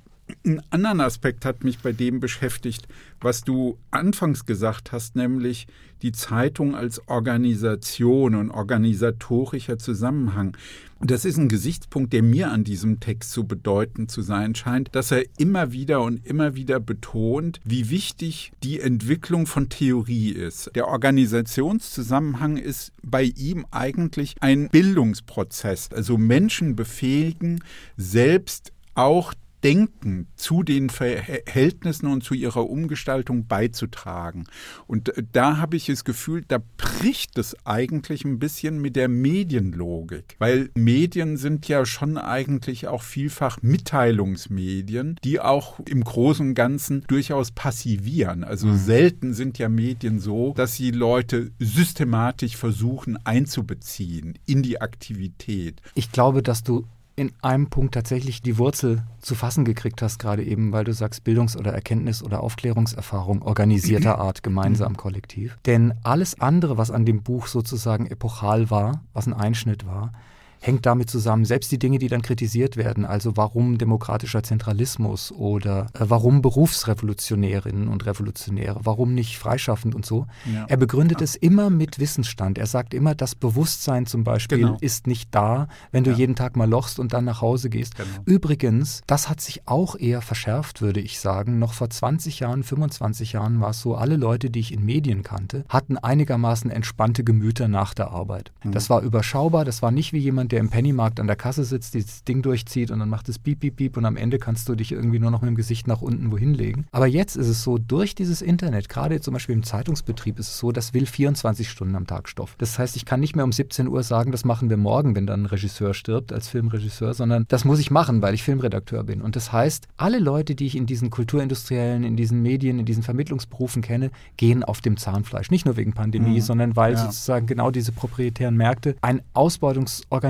einen anderen Aspekt hat mich bei dem beschäftigt, was du anfangs gesagt hast, nämlich die Zeitung als Organisation und organisatorischer Zusammenhang. Das ist ein Gesichtspunkt, der mir an diesem Text so bedeutend zu sein scheint, dass er immer wieder und immer wieder betont, wie wichtig die Entwicklung von Theorie ist. Der Organisationszusammenhang ist bei ihm eigentlich ein Bildungsprozess, also Menschen befähigen, selbst auch Denken zu den Verhältnissen und zu ihrer Umgestaltung beizutragen. Und äh, da habe ich das Gefühl, da bricht es eigentlich ein bisschen mit der Medienlogik, weil Medien sind ja schon eigentlich auch vielfach Mitteilungsmedien, die auch im Großen und Ganzen durchaus passivieren. Also mhm. selten sind ja Medien so, dass sie Leute systematisch versuchen einzubeziehen in die Aktivität. Ich glaube, dass du in einem Punkt tatsächlich die Wurzel zu fassen gekriegt hast, gerade eben, weil du sagst Bildungs- oder Erkenntnis- oder Aufklärungserfahrung organisierter [clears throat] Art, gemeinsam, kollektiv. Denn alles andere, was an dem Buch sozusagen epochal war, was ein Einschnitt war, hängt damit zusammen. Selbst die Dinge, die dann kritisiert werden, also warum demokratischer Zentralismus oder äh, warum Berufsrevolutionärinnen und Revolutionäre, warum nicht freischaffend und so. Ja. Er begründet ja. es immer mit Wissensstand. Er sagt immer, das Bewusstsein zum Beispiel genau. ist nicht da, wenn du ja. jeden Tag mal lochst und dann nach Hause gehst. Genau. Übrigens, das hat sich auch eher verschärft, würde ich sagen. Noch vor 20 Jahren, 25 Jahren war es so, alle Leute, die ich in Medien kannte, hatten einigermaßen entspannte Gemüter nach der Arbeit. Mhm. Das war überschaubar, das war nicht wie jemand, der im Pennymarkt an der Kasse sitzt, dieses Ding durchzieht und dann macht es piep, piep, piep und am Ende kannst du dich irgendwie nur noch mit dem Gesicht nach unten wohin legen. Aber jetzt ist es so, durch dieses Internet, gerade zum Beispiel im Zeitungsbetrieb, ist es so, das will 24 Stunden am Tag Stoff. Das heißt, ich kann nicht mehr um 17 Uhr sagen, das machen wir morgen, wenn dann ein Regisseur stirbt als Filmregisseur, sondern das muss ich machen, weil ich Filmredakteur bin. Und das heißt, alle Leute, die ich in diesen kulturindustriellen, in diesen Medien, in diesen Vermittlungsberufen kenne, gehen auf dem Zahnfleisch. Nicht nur wegen Pandemie, mhm. sondern weil ja. sozusagen genau diese proprietären Märkte ein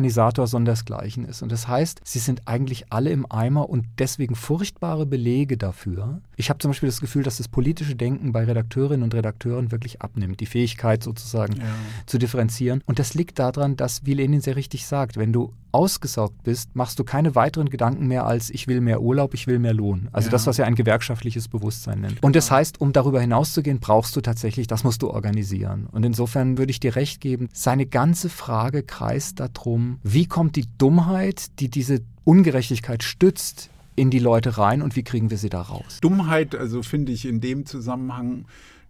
Ausbeutungsorganisator sondersgleichen ist. Und das heißt, sie sind eigentlich alle im Eimer und deswegen furchtbare Belege dafür. Ich habe zum Beispiel das Gefühl, dass das politische Denken bei Redakteurinnen und Redakteuren wirklich abnimmt, die Fähigkeit sozusagen ja. zu differenzieren. Und das liegt daran, dass, wie Lenin sehr richtig sagt, wenn du ausgesaugt bist, machst du keine weiteren Gedanken mehr als ich will mehr Urlaub, ich will mehr Lohn. Also ja. das, was ja ein gewerkschaftliches Bewusstsein nennt. Und das heißt, um darüber hinauszugehen, brauchst du tatsächlich, das musst du organisieren. Und insofern würde ich dir recht geben, seine ganze Frage kreist darum, wie kommt die Dummheit, die diese Ungerechtigkeit stützt, in die Leute rein und wie kriegen wir sie da raus? Dummheit, also finde ich in dem Zusammenhang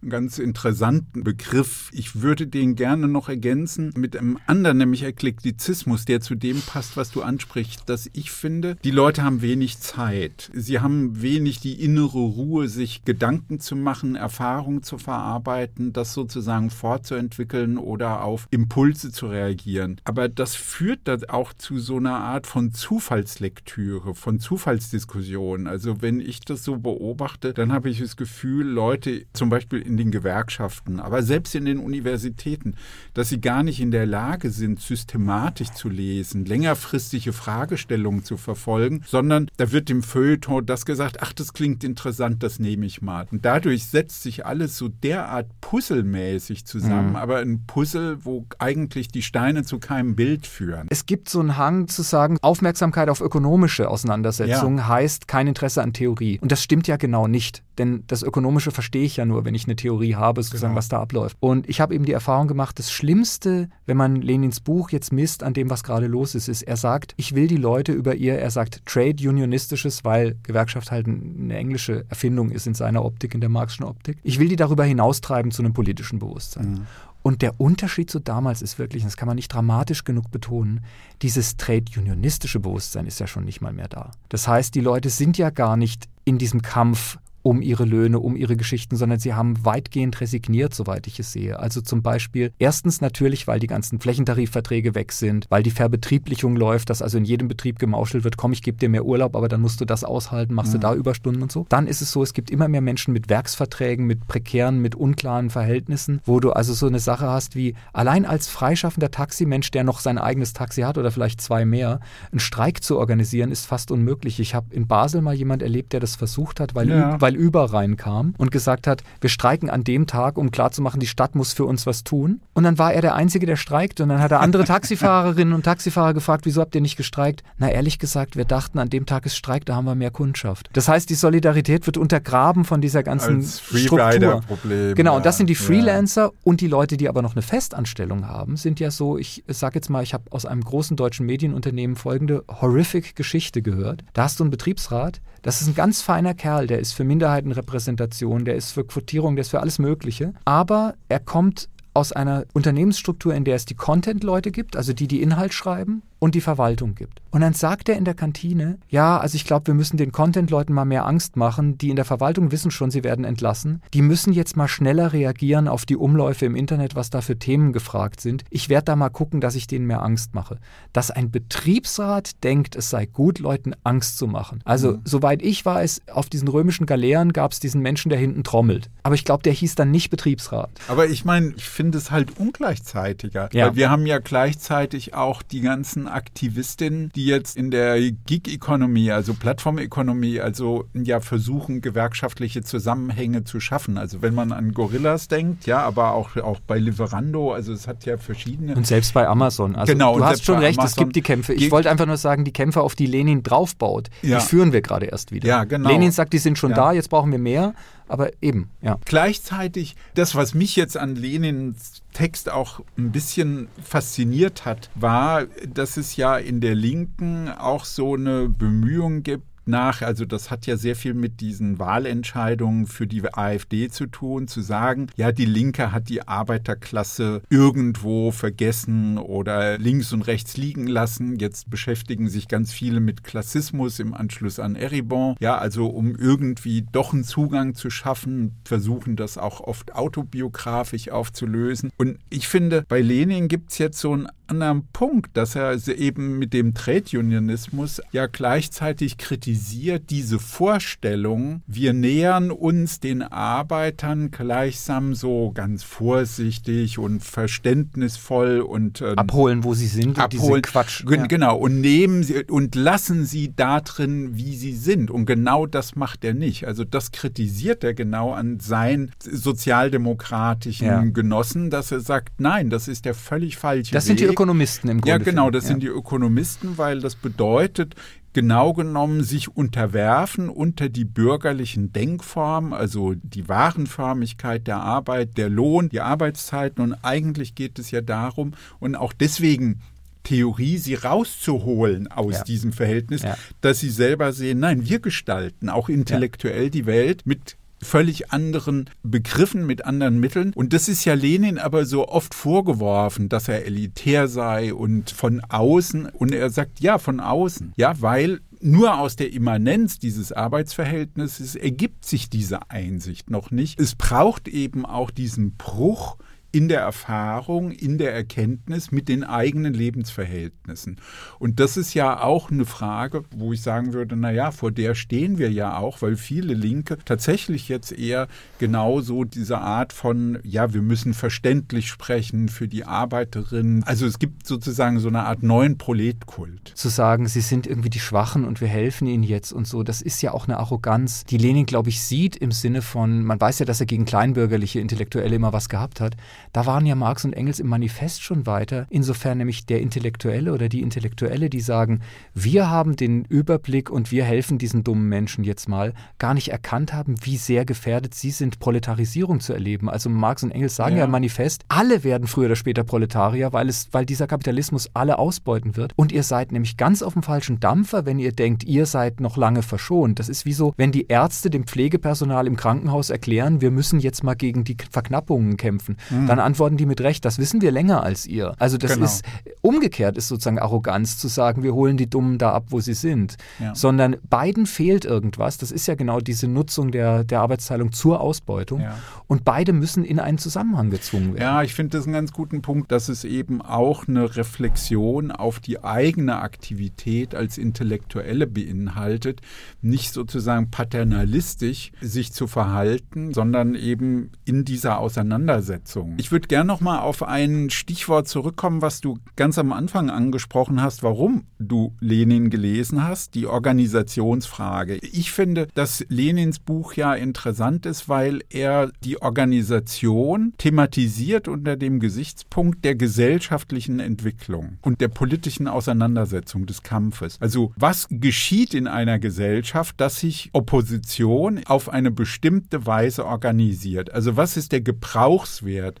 ganz interessanten Begriff. Ich würde den gerne noch ergänzen mit einem anderen, nämlich Eklektizismus, der zu dem passt, was du ansprichst, dass ich finde, die Leute haben wenig Zeit. Sie haben wenig die innere Ruhe, sich Gedanken zu machen, Erfahrungen zu verarbeiten, das sozusagen fortzuentwickeln oder auf Impulse zu reagieren. Aber das führt dann auch zu so einer Art von Zufallslektüre, von Zufallsdiskussion. Also wenn ich das so beobachte, dann habe ich das Gefühl, Leute zum Beispiel in den Gewerkschaften, aber selbst in den Universitäten, dass sie gar nicht in der Lage sind, systematisch zu lesen, längerfristige Fragestellungen zu verfolgen, sondern da wird dem Feuilleton das gesagt, ach, das klingt interessant, das nehme ich mal. Und dadurch setzt sich alles so derart puzzelmäßig zusammen, mhm. aber ein Puzzle, wo eigentlich die Steine zu keinem Bild führen. Es gibt so einen Hang zu sagen, Aufmerksamkeit auf ökonomische Auseinandersetzungen ja. heißt kein Interesse an Theorie. Und das stimmt ja genau nicht, denn das Ökonomische verstehe ich ja nur, wenn ich eine Theorie habe, sozusagen, genau. was da abläuft. Und ich habe eben die Erfahrung gemacht, das Schlimmste, wenn man Lenins Buch jetzt misst an dem, was gerade los ist, ist, er sagt, ich will die Leute über ihr, er sagt Trade Unionistisches, weil Gewerkschaft halt eine englische Erfindung ist in seiner Optik, in der marxischen Optik. Ich will die darüber hinaustreiben zu einem politischen Bewusstsein. Mhm. Und der Unterschied zu damals ist wirklich, das kann man nicht dramatisch genug betonen, dieses trade-unionistische Bewusstsein ist ja schon nicht mal mehr da. Das heißt, die Leute sind ja gar nicht in diesem Kampf um ihre Löhne, um ihre Geschichten, sondern sie haben weitgehend resigniert, soweit ich es sehe. Also zum Beispiel erstens natürlich, weil die ganzen Flächentarifverträge weg sind, weil die Verbetrieblichung läuft, dass also in jedem Betrieb gemauschelt wird, komm, ich gebe dir mehr Urlaub, aber dann musst du das aushalten, machst mhm. du da Überstunden und so. Dann ist es so, es gibt immer mehr Menschen mit Werksverträgen, mit prekären, mit unklaren Verhältnissen, wo du also so eine Sache hast wie allein als freischaffender Taximensch, der noch sein eigenes Taxi hat oder vielleicht zwei mehr, einen Streik zu organisieren, ist fast unmöglich. Ich habe in Basel mal jemand erlebt, der das versucht hat, weil, ja. weil weil Über reinkam und gesagt hat, wir streiken an dem Tag, um klarzumachen, die Stadt muss für uns was tun. Und dann war er der Einzige, der streikt. Und dann hat er andere [laughs] Taxifahrerinnen und Taxifahrer gefragt, wieso habt ihr nicht gestreikt? Na, ehrlich gesagt, wir dachten, an dem Tag ist Streik, da haben wir mehr Kundschaft. Das heißt, die Solidarität wird untergraben von dieser ganzen Als Struktur. Problem. Genau, und das sind die Freelancer ja. und die Leute, die aber noch eine Festanstellung haben, sind ja so, ich sage jetzt mal, ich habe aus einem großen deutschen Medienunternehmen folgende horrific Geschichte gehört. Da hast du einen Betriebsrat, das ist ein ganz feiner Kerl, der ist für Minderheitenrepräsentation, der ist für Quotierung, der ist für alles Mögliche. Aber er kommt aus einer Unternehmensstruktur, in der es die Content-Leute gibt, also die, die Inhalt schreiben, und die Verwaltung gibt. Und dann sagt er in der Kantine, ja, also ich glaube, wir müssen den Content-Leuten mal mehr Angst machen. Die in der Verwaltung wissen schon, sie werden entlassen. Die müssen jetzt mal schneller reagieren auf die Umläufe im Internet, was da für Themen gefragt sind. Ich werde da mal gucken, dass ich denen mehr Angst mache. Dass ein Betriebsrat denkt, es sei gut, Leuten Angst zu machen. Also, mhm. soweit ich weiß, auf diesen römischen Galeeren gab es diesen Menschen, der hinten trommelt. Aber ich glaube, der hieß dann nicht Betriebsrat. Aber ich meine, ich finde es halt ungleichzeitiger. Ja. Weil wir haben ja gleichzeitig auch die ganzen Aktivistinnen, die jetzt in der Gig-Economy, also Plattformökonomie, also ja versuchen, gewerkschaftliche Zusammenhänge zu schaffen. Also wenn man an Gorillas denkt, ja, aber auch, auch bei Liverando, also es hat ja verschiedene. Und selbst bei Amazon. Also genau, du hast schon recht, Amazon es gibt die Kämpfe. Ich wollte einfach nur sagen, die Kämpfe, auf die Lenin draufbaut, ja. die führen wir gerade erst wieder. Ja, genau. Lenin sagt, die sind schon ja. da, jetzt brauchen wir mehr. Aber eben, ja. Gleichzeitig, das, was mich jetzt an Lenins Text auch ein bisschen fasziniert hat, war, dass es ja in der Linken auch so eine Bemühung gibt, nach, also das hat ja sehr viel mit diesen Wahlentscheidungen für die AfD zu tun, zu sagen, ja, die Linke hat die Arbeiterklasse irgendwo vergessen oder links und rechts liegen lassen. Jetzt beschäftigen sich ganz viele mit Klassismus im Anschluss an Eribon. Ja, also um irgendwie doch einen Zugang zu schaffen, versuchen das auch oft autobiografisch aufzulösen. Und ich finde, bei Lenin gibt es jetzt so einen anderen Punkt, dass er eben mit dem Trade Unionismus ja gleichzeitig kritisiert diese Vorstellung, wir nähern uns den Arbeitern gleichsam so ganz vorsichtig und verständnisvoll und äh, abholen, wo sie sind, abholen, Quatsch. Ja. Genau, und nehmen sie und lassen sie da drin, wie sie sind. Und genau das macht er nicht. Also das kritisiert er genau an seinen sozialdemokratischen ja. Genossen, dass er sagt, nein, das ist der völlig falsche das Weg. Sind die Ökonomisten im Grunde. Ja, genau, das ja. sind die Ökonomisten, weil das bedeutet, genau genommen sich unterwerfen unter die bürgerlichen Denkformen, also die Warenförmigkeit der Arbeit, der Lohn, die Arbeitszeiten. Und eigentlich geht es ja darum, und auch deswegen Theorie, sie rauszuholen aus ja. diesem Verhältnis, ja. dass sie selber sehen, nein, wir gestalten auch intellektuell ja. die Welt mit völlig anderen Begriffen, mit anderen Mitteln. Und das ist ja Lenin aber so oft vorgeworfen, dass er elitär sei und von außen. Und er sagt, ja, von außen. Ja, weil nur aus der Immanenz dieses Arbeitsverhältnisses ergibt sich diese Einsicht noch nicht. Es braucht eben auch diesen Bruch in der Erfahrung, in der Erkenntnis mit den eigenen Lebensverhältnissen. Und das ist ja auch eine Frage, wo ich sagen würde, na ja, vor der stehen wir ja auch, weil viele Linke tatsächlich jetzt eher genauso diese Art von, ja, wir müssen verständlich sprechen für die Arbeiterinnen. Also es gibt sozusagen so eine Art neuen Proletkult. Zu sagen, sie sind irgendwie die Schwachen und wir helfen ihnen jetzt und so, das ist ja auch eine Arroganz, die Lenin, glaube ich, sieht im Sinne von, man weiß ja, dass er gegen kleinbürgerliche Intellektuelle immer was gehabt hat. Da waren ja Marx und Engels im Manifest schon weiter, insofern nämlich der Intellektuelle oder die Intellektuelle, die sagen, wir haben den Überblick und wir helfen diesen dummen Menschen jetzt mal, gar nicht erkannt haben, wie sehr gefährdet sie sind, Proletarisierung zu erleben. Also Marx und Engels sagen ja, ja im Manifest, alle werden früher oder später Proletarier, weil, es, weil dieser Kapitalismus alle ausbeuten wird. Und ihr seid nämlich ganz auf dem falschen Dampfer, wenn ihr denkt, ihr seid noch lange verschont. Das ist wie so, wenn die Ärzte dem Pflegepersonal im Krankenhaus erklären, wir müssen jetzt mal gegen die Verknappungen kämpfen. Mhm. Dann antworten die mit Recht, das wissen wir länger als ihr. Also das genau. ist, umgekehrt ist sozusagen Arroganz zu sagen, wir holen die Dummen da ab, wo sie sind. Ja. Sondern beiden fehlt irgendwas. Das ist ja genau diese Nutzung der, der Arbeitsteilung zur Ausbeutung. Ja. Und beide müssen in einen Zusammenhang gezwungen werden. Ja, ich finde das einen ganz guten Punkt, dass es eben auch eine Reflexion auf die eigene Aktivität als Intellektuelle beinhaltet, nicht sozusagen paternalistisch sich zu verhalten, sondern eben in dieser Auseinandersetzung. Ich würde gerne noch mal auf ein Stichwort zurückkommen, was du ganz am Anfang angesprochen hast, warum du Lenin gelesen hast, die Organisationsfrage. Ich finde, dass Lenins Buch ja interessant ist, weil er die Organisation thematisiert unter dem Gesichtspunkt der gesellschaftlichen Entwicklung und der politischen Auseinandersetzung des Kampfes. Also was geschieht in einer Gesellschaft, dass sich Opposition auf eine bestimmte Weise organisiert? Also was ist der Gebrauchswert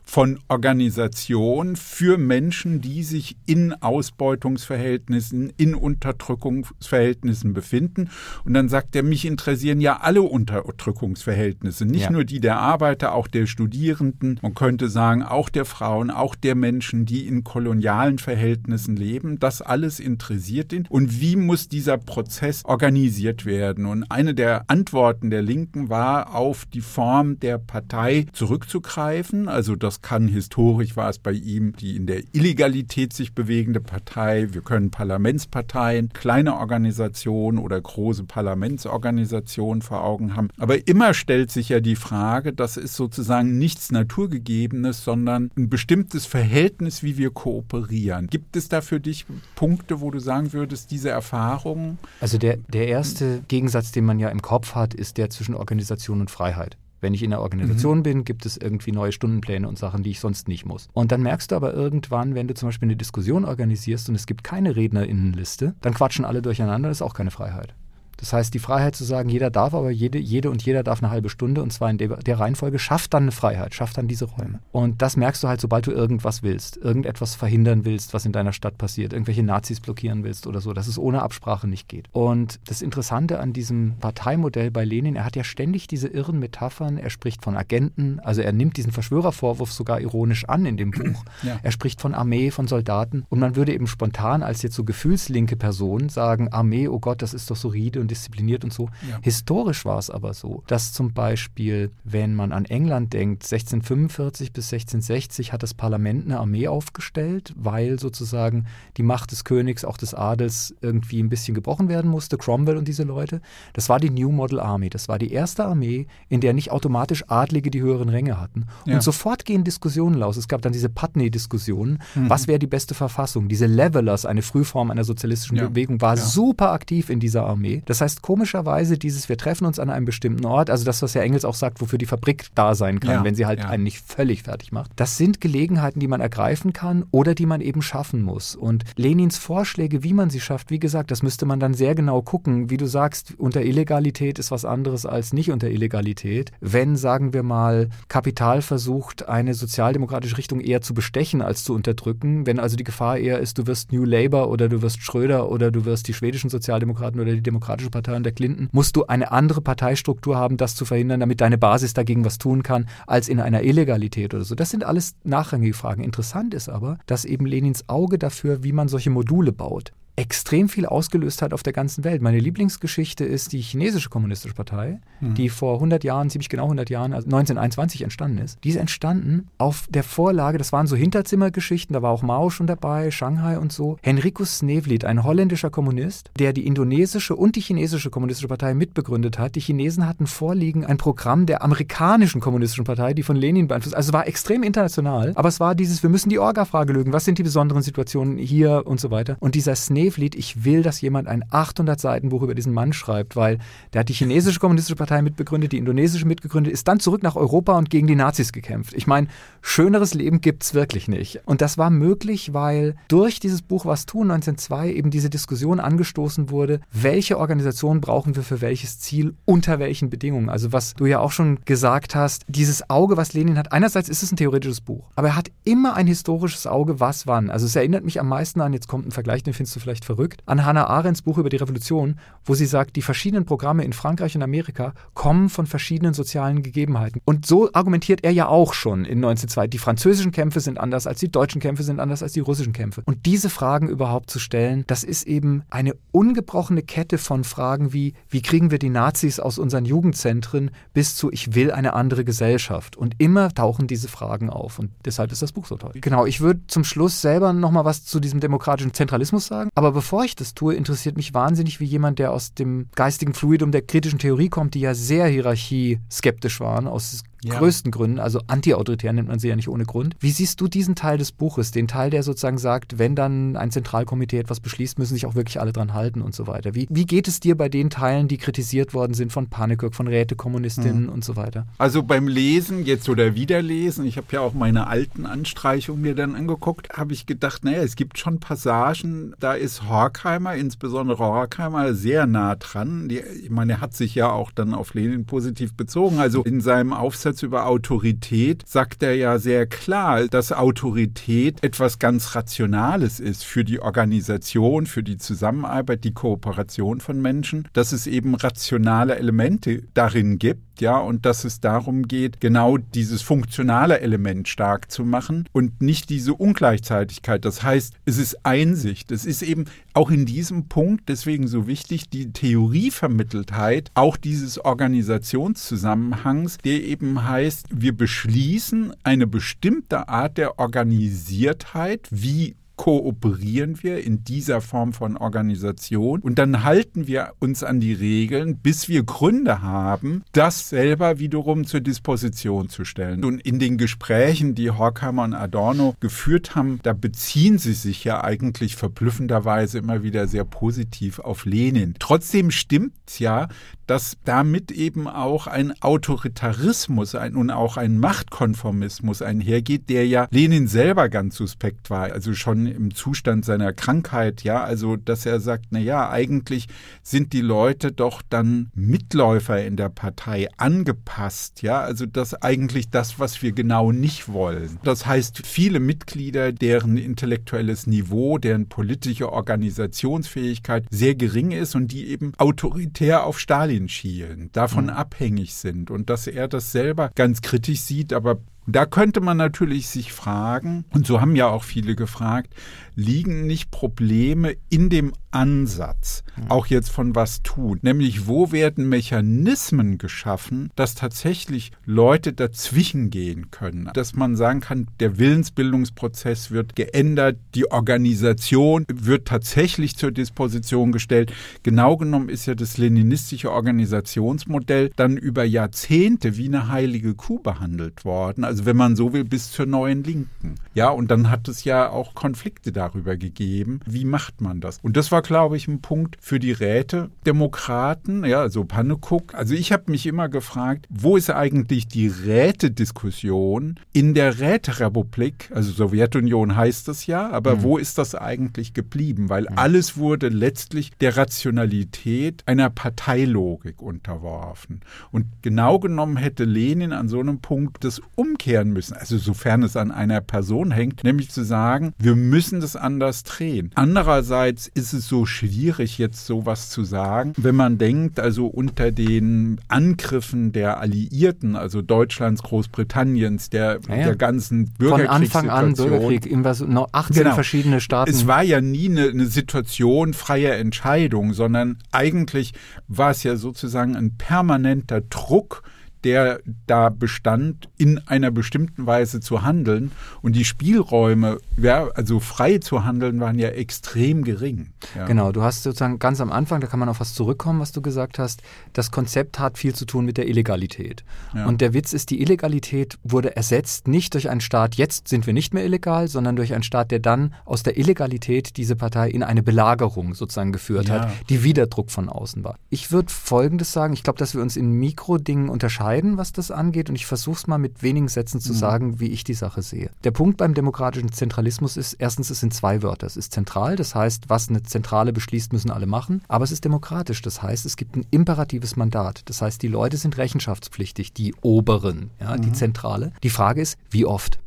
von Organisation für Menschen, die sich in Ausbeutungsverhältnissen, in Unterdrückungsverhältnissen befinden. Und dann sagt er, mich interessieren ja alle Unterdrückungsverhältnisse, nicht ja. nur die der Arbeiter, auch der Studierenden, man könnte sagen, auch der Frauen, auch der Menschen, die in kolonialen Verhältnissen leben. Das alles interessiert ihn. Und wie muss dieser Prozess organisiert werden? Und eine der Antworten der Linken war, auf die Form der Partei zurückzugreifen, also Also kann historisch war es bei ihm die in der Illegalität sich bewegende Partei. Wir können Parlamentsparteien, kleine Organisationen oder große Parlamentsorganisationen vor Augen haben. Aber immer stellt sich ja die Frage, das ist sozusagen nichts Naturgegebenes, sondern ein bestimmtes Verhältnis, wie wir kooperieren. Gibt es da für dich Punkte, wo du sagen würdest, diese Erfahrungen? Also der, der erste Gegensatz, den man ja im Kopf hat, ist der zwischen Organisation und Freiheit. Wenn ich in einer Organisation mhm. bin, gibt es irgendwie neue Stundenpläne und Sachen, die ich sonst nicht muss. Und dann merkst du aber irgendwann, wenn du zum Beispiel eine Diskussion organisierst und es gibt keine Rednerinnenliste, dann quatschen alle durcheinander, das ist auch keine Freiheit. Das heißt, die Freiheit zu sagen, jeder darf, aber jede, jede und jeder darf eine halbe Stunde und zwar in der, der Reihenfolge, schafft dann eine Freiheit, schafft dann diese Räume. Und das merkst du halt, sobald du irgendwas willst, irgendetwas verhindern willst, was in deiner Stadt passiert, irgendwelche Nazis blockieren willst oder so, dass es ohne Absprache nicht geht. Und das Interessante an diesem Parteimodell bei Lenin, er hat ja ständig diese irren Metaphern, er spricht von Agenten, also er nimmt diesen Verschwörervorwurf sogar ironisch an in dem Buch. [clears throat] Ja. Er spricht von Armee, von Soldaten und man würde eben spontan als jetzt so gefühlslinke Person sagen, Armee, oh Gott, das ist doch so Ride und diszipliniert und so. Ja. Historisch war es aber so, dass zum Beispiel, wenn man an England denkt, 1645 bis 1660 hat das Parlament eine Armee aufgestellt, weil sozusagen die Macht des Königs, auch des Adels irgendwie ein bisschen gebrochen werden musste, Cromwell und diese Leute. Das war die New Model Army. Das war die erste Armee, in der nicht automatisch Adlige die höheren Ränge hatten. Ja. Und sofort gehen Diskussionen los. Es gab dann diese Putney-Diskussionen. Mhm. Was wäre die beste Verfassung? Diese Levelers, eine Frühform einer sozialistischen ja. Bewegung, war super aktiv in dieser Armee. Das heißt, komischerweise dieses, wir treffen uns an einem bestimmten Ort, also das, was ja Engels auch sagt, wofür die Fabrik da sein kann, ja, wenn sie halt ja. einen nicht völlig fertig macht. Das sind Gelegenheiten, die man ergreifen kann oder die man eben schaffen muss. Und Lenins Vorschläge, wie man sie schafft, wie gesagt, das müsste man dann sehr genau gucken. Wie du sagst, unter Illegalität ist was anderes als nicht unter Illegalität. Wenn, sagen wir mal, Kapital versucht, eine sozialdemokratische Richtung eher zu bestechen als zu unterdrücken, wenn also die Gefahr eher ist, du wirst New Labour oder du wirst Schröder oder du wirst die schwedischen Sozialdemokraten oder die Demokratische Partei Partei unter Clinton, musst du eine andere Parteistruktur haben, das zu verhindern, damit deine Basis dagegen was tun kann, als in einer Illegalität oder so. Das sind alles nachrangige Fragen. Interessant ist aber, dass eben Lenins Auge dafür, wie man solche Module baut, extrem viel ausgelöst hat auf der ganzen Welt. Meine Lieblingsgeschichte ist die chinesische kommunistische Partei, mhm. die vor 100 Jahren, ziemlich genau 100 Jahren, also 1921 entstanden ist. Die ist entstanden auf der Vorlage, das waren so Hinterzimmergeschichten, da war auch Mao schon dabei, Shanghai und so. Henricus Snevliet, ein holländischer Kommunist, der die indonesische und die chinesische kommunistische Partei mitbegründet hat. Die Chinesen hatten vorliegen ein Programm der amerikanischen kommunistischen Partei, die von Lenin beeinflusst. Also es war extrem international, aber es war dieses, wir müssen die Orga-Frage lösen, was sind die besonderen Situationen hier und so weiter. Und dieser Snevliet Schneeflied, ich will, dass jemand ein 800 Seiten Buch über diesen Mann schreibt, weil der hat die chinesische kommunistische Partei mitbegründet, die indonesische mitgegründet, ist dann zurück nach Europa und gegen die Nazis gekämpft. Ich meine, schöneres Leben gibt es wirklich nicht. Und das war möglich, weil durch dieses Buch Was tun 1902 eben diese Diskussion angestoßen wurde, welche Organisation brauchen wir für welches Ziel, unter welchen Bedingungen. Also was du ja auch schon gesagt hast, dieses Auge, was Lenin hat, einerseits ist es ein theoretisches Buch, aber er hat immer ein historisches Auge, was wann. Also es erinnert mich am meisten an, jetzt kommt ein Vergleich, den findest du vielleicht vielleicht verrückt, an Hannah Arendts Buch über die Revolution, wo sie sagt, die verschiedenen Programme in Frankreich und Amerika kommen von verschiedenen sozialen Gegebenheiten. Und so argumentiert er ja auch schon in 1902. Die französischen Kämpfe sind anders als die deutschen Kämpfe, sind anders als die russischen Kämpfe. Und diese Fragen überhaupt zu stellen, das ist eben eine ungebrochene Kette von Fragen wie, wie kriegen wir die Nazis aus unseren Jugendzentren bis zu, ich will eine andere Gesellschaft. Und immer tauchen diese Fragen auf. Und deshalb ist das Buch so toll. Genau, ich würde zum Schluss selber nochmal was zu diesem demokratischen Zentralismus sagen. Aber bevor ich das tue, interessiert mich wahnsinnig, wie jemand, der aus dem geistigen Fluidum der kritischen Theorie kommt, die ja sehr hierarchieskeptisch waren, aus ja. größten Gründen, also antiautoritär nennt man sie ja nicht ohne Grund. Wie siehst du diesen Teil des Buches, den Teil, der sozusagen sagt, wenn dann ein Zentralkomitee etwas beschließt, müssen sich auch wirklich alle dran halten und so weiter? Wie, wie geht es dir bei den Teilen, die kritisiert worden sind von Panekirk, von Rätekommunistinnen mhm. und so weiter? Also beim Lesen jetzt oder Wiederlesen, ich habe ja auch meine alten Anstreichungen mir dann angeguckt, habe ich gedacht, naja, es gibt schon Passagen, da ist Horkheimer, insbesondere Horkheimer, sehr nah dran. Die, ich meine, er hat sich ja auch dann auf Lenin positiv bezogen. Also in seinem Aufsatz Grundsatz über Autorität sagt er ja sehr klar, dass Autorität etwas ganz Rationales ist für die Organisation, für die Zusammenarbeit, die Kooperation von Menschen, dass es eben rationale Elemente darin gibt, ja, und dass es darum geht, genau dieses funktionale Element stark zu machen und nicht diese Ungleichzeitigkeit. Das heißt, es ist Einsicht. Es ist eben auch in diesem Punkt deswegen so wichtig, die Theorievermitteltheit auch dieses Organisationszusammenhangs, der eben heißt, wir beschließen eine bestimmte Art der Organisiertheit, wie kooperieren wir in dieser Form von Organisation und dann halten wir uns an die Regeln, bis wir Gründe haben, das selber wiederum zur Disposition zu stellen. Und in den Gesprächen, die Horkheimer und Adorno geführt haben, da beziehen sie sich ja eigentlich verblüffenderweise immer wieder sehr positiv auf Lenin. Trotzdem stimmt ja, dass damit eben auch ein Autoritarismus ein, und auch ein Machtkonformismus einhergeht, der ja Lenin selber ganz suspekt war, also schon im Zustand seiner Krankheit, ja, also dass er sagt, na ja, eigentlich sind die Leute doch dann Mitläufer in der Partei angepasst, ja, also das eigentlich das, was wir genau nicht wollen. Das heißt, viele Mitglieder, deren intellektuelles Niveau, deren politische Organisationsfähigkeit sehr gering ist und die eben autoritär auf Stalin schielen, davon mhm. abhängig sind und dass er das selber ganz kritisch sieht, aber da könnte man natürlich sich fragen, und so haben ja auch viele gefragt, liegen nicht Probleme in dem Ansatz, auch jetzt von was tun, nämlich wo werden Mechanismen geschaffen, dass tatsächlich Leute dazwischen gehen können, dass man sagen kann, der Willensbildungsprozess wird geändert, die Organisation wird tatsächlich zur Disposition gestellt. Genau genommen ist ja das leninistische Organisationsmodell dann über Jahrzehnte wie eine heilige Kuh behandelt worden, also wenn man so will, bis zur neuen Linken. Ja, und dann hat es ja auch Konflikte darüber gegeben, wie macht man das. Und das war, glaube ich, ein Punkt für die Rätedemokraten, ja, also Pannekuck. Also ich habe mich immer gefragt, wo ist eigentlich die Rätediskussion in der Räterepublik, also Sowjetunion heißt es ja, aber mhm. wo ist das eigentlich geblieben? Weil mhm. alles wurde letztlich der Rationalität einer Parteilogik unterworfen. Und genau genommen hätte Lenin an so einem Punkt das umkehren müssen, also sofern es an einer Person hängt, nämlich zu sagen, wir müssen das anders drehen. Andererseits ist es so schwierig, jetzt sowas zu sagen, wenn man denkt, also unter den Angriffen der Alliierten, also Deutschlands, Großbritanniens, der, ja, der ganzen Bürgerkriegssituation. Von Anfang an Bürgerkrieg, irgendwas, 18 genau. verschiedene Staaten. Es war ja nie eine, eine Situation freier Entscheidung, sondern eigentlich war es ja sozusagen ein permanenter Druck, der da bestand, in einer bestimmten Weise zu handeln. Und die Spielräume, ja, also frei zu handeln, waren ja extrem gering. Ja. Genau, du hast sozusagen ganz am Anfang, da kann man auf was zurückkommen, was du gesagt hast, das Konzept hat viel zu tun mit der Illegalität. Ja. Und der Witz ist, die Illegalität wurde ersetzt nicht durch einen Staat, jetzt sind wir nicht mehr illegal, sondern durch einen Staat, der dann aus der Illegalität diese Partei in eine Belagerung sozusagen geführt hat, die wieder Druck von außen war. Ich würde Folgendes sagen, ich glaube, dass wir uns in Mikrodingen unterscheiden unterscheiden, was das angeht, und ich versuche es mal mit wenigen Sätzen zu mhm. sagen, wie ich die Sache sehe. Der Punkt beim demokratischen Zentralismus ist, erstens, es sind zwei Wörter. Es ist zentral, das heißt, was eine Zentrale beschließt, müssen alle machen, aber es ist demokratisch, das heißt, es gibt ein imperatives Mandat. Das heißt, die Leute sind rechenschaftspflichtig, die Oberen, ja, mhm. die Zentrale. Die Frage ist, wie oft?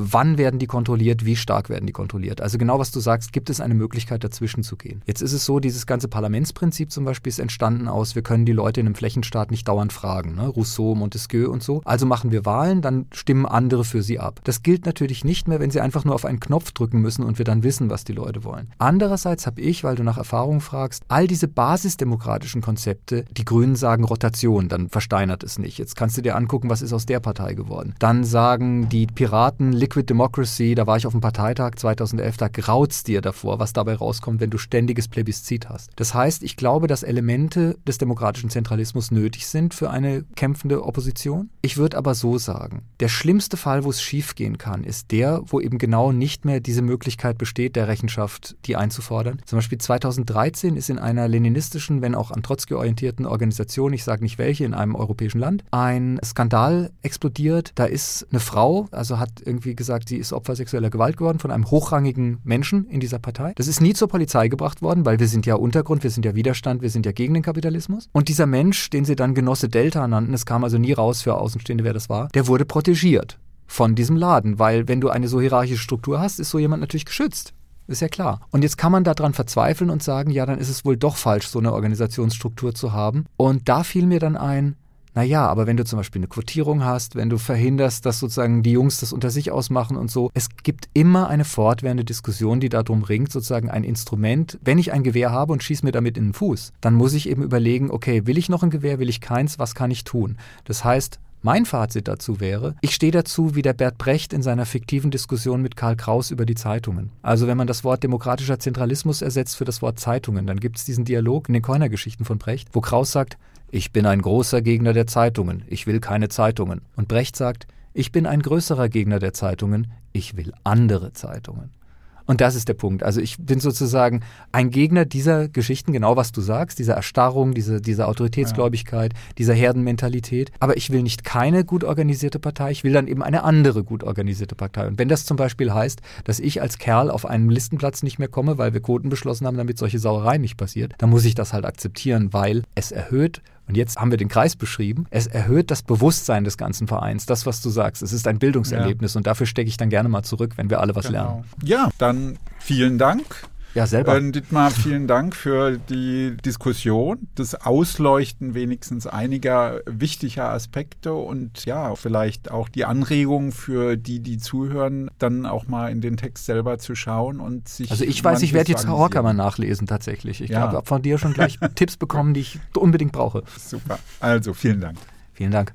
Wann werden die kontrolliert, wie stark werden die kontrolliert. Also genau was du sagst, gibt es eine Möglichkeit dazwischen zu gehen. Jetzt ist es so, dieses ganze Parlamentsprinzip zum Beispiel ist entstanden aus, wir können die Leute in einem Flächenstaat nicht dauernd fragen, ne? Rousseau, Montesquieu und so. Also machen wir Wahlen, dann stimmen andere für sie ab. Das gilt natürlich nicht mehr, wenn sie einfach nur auf einen Knopf drücken müssen und wir dann wissen, was die Leute wollen. Andererseits habe ich, weil du nach Erfahrung fragst, all diese basisdemokratischen Konzepte, die Grünen sagen Rotation, dann versteinert es nicht. Jetzt kannst du dir angucken, was ist aus der Partei geworden. Dann sagen die Piraten Liquid Democracy, da war ich auf dem Parteitag 2011, da graut's dir davor, was dabei rauskommt, wenn du ständiges Plebiszit hast. Das heißt, ich glaube, dass Elemente des demokratischen Zentralismus nötig sind für eine kämpfende Opposition. Ich würde aber so sagen, der schlimmste Fall, wo es schiefgehen kann, ist der, wo eben genau nicht mehr diese Möglichkeit besteht, der Rechenschaft die einzufordern. Zum Beispiel 2013 ist in einer leninistischen, wenn auch an Trotzki orientierten Organisation, ich sage nicht welche, in einem europäischen Land, ein Skandal explodiert. Da ist eine Frau, also hat irgendwie gesagt, sie ist Opfer sexueller Gewalt geworden von einem hochrangigen Menschen in dieser Partei. Das ist nie zur Polizei gebracht worden, weil wir sind ja Untergrund, wir sind ja Widerstand, wir sind ja gegen den Kapitalismus. Und dieser Mensch, den sie dann Genosse Delta nannten, es kam also nie raus für Außenstehende, wer das war, der wurde protegiert von diesem Laden, weil wenn du eine so hierarchische Struktur hast, ist so jemand natürlich geschützt. Ist ja klar. Und jetzt kann man daran verzweifeln und sagen, ja, dann ist es wohl doch falsch, so eine Organisationsstruktur zu haben. Und da fiel mir dann ein, naja, aber wenn du zum Beispiel eine Quotierung hast, wenn du verhinderst, dass sozusagen die Jungs das unter sich ausmachen und so, es gibt immer eine fortwährende Diskussion, die darum ringt, sozusagen ein Instrument. Wenn ich ein Gewehr habe und schieße mir damit in den Fuß, dann muss ich eben überlegen, okay, will ich noch ein Gewehr, will ich keins, was kann ich tun? Das heißt, mein Fazit dazu wäre, ich stehe dazu wie der Bert Brecht in seiner fiktiven Diskussion mit Karl Kraus über die Zeitungen. Also wenn man das Wort demokratischer Zentralismus ersetzt für das Wort Zeitungen, dann gibt es diesen Dialog in den Keuner-Geschichten von Brecht, wo Kraus sagt, ich bin ein großer Gegner der Zeitungen, ich will keine Zeitungen. Und Brecht sagt, ich bin ein größerer Gegner der Zeitungen, ich will andere Zeitungen. Und das ist der Punkt. Also ich bin sozusagen ein Gegner dieser Geschichten, genau was du sagst, dieser Erstarrung, diese, dieser Autoritätsgläubigkeit, ja. dieser Herdenmentalität. Aber ich will nicht keine gut organisierte Partei, ich will dann eben eine andere gut organisierte Partei. Und wenn das zum Beispiel heißt, dass ich als Kerl auf einen Listenplatz nicht mehr komme, weil wir Quoten beschlossen haben, damit solche Sauereien nicht passiert, dann muss ich das halt akzeptieren, weil es erhöht und jetzt haben wir den Kreis beschrieben. Es erhöht das Bewusstsein des ganzen Vereins, das, was du sagst. Es ist ein Bildungserlebnis ja. und dafür stecke ich dann gerne mal zurück, wenn wir alle was genau. lernen. Ja, dann vielen Dank. Ja, selber. Äh, Dietmar, vielen Dank für die Diskussion, das Ausleuchten wenigstens einiger wichtiger Aspekte und ja, vielleicht auch die Anregung für die, die zuhören, dann auch mal in den Text selber zu schauen und sich. Also ich weiß, ich werde jetzt Horkheimer nachlesen tatsächlich. Ich ja. habe von dir schon gleich [laughs] Tipps bekommen, die ich unbedingt brauche. Super. Also vielen Dank. Vielen Dank.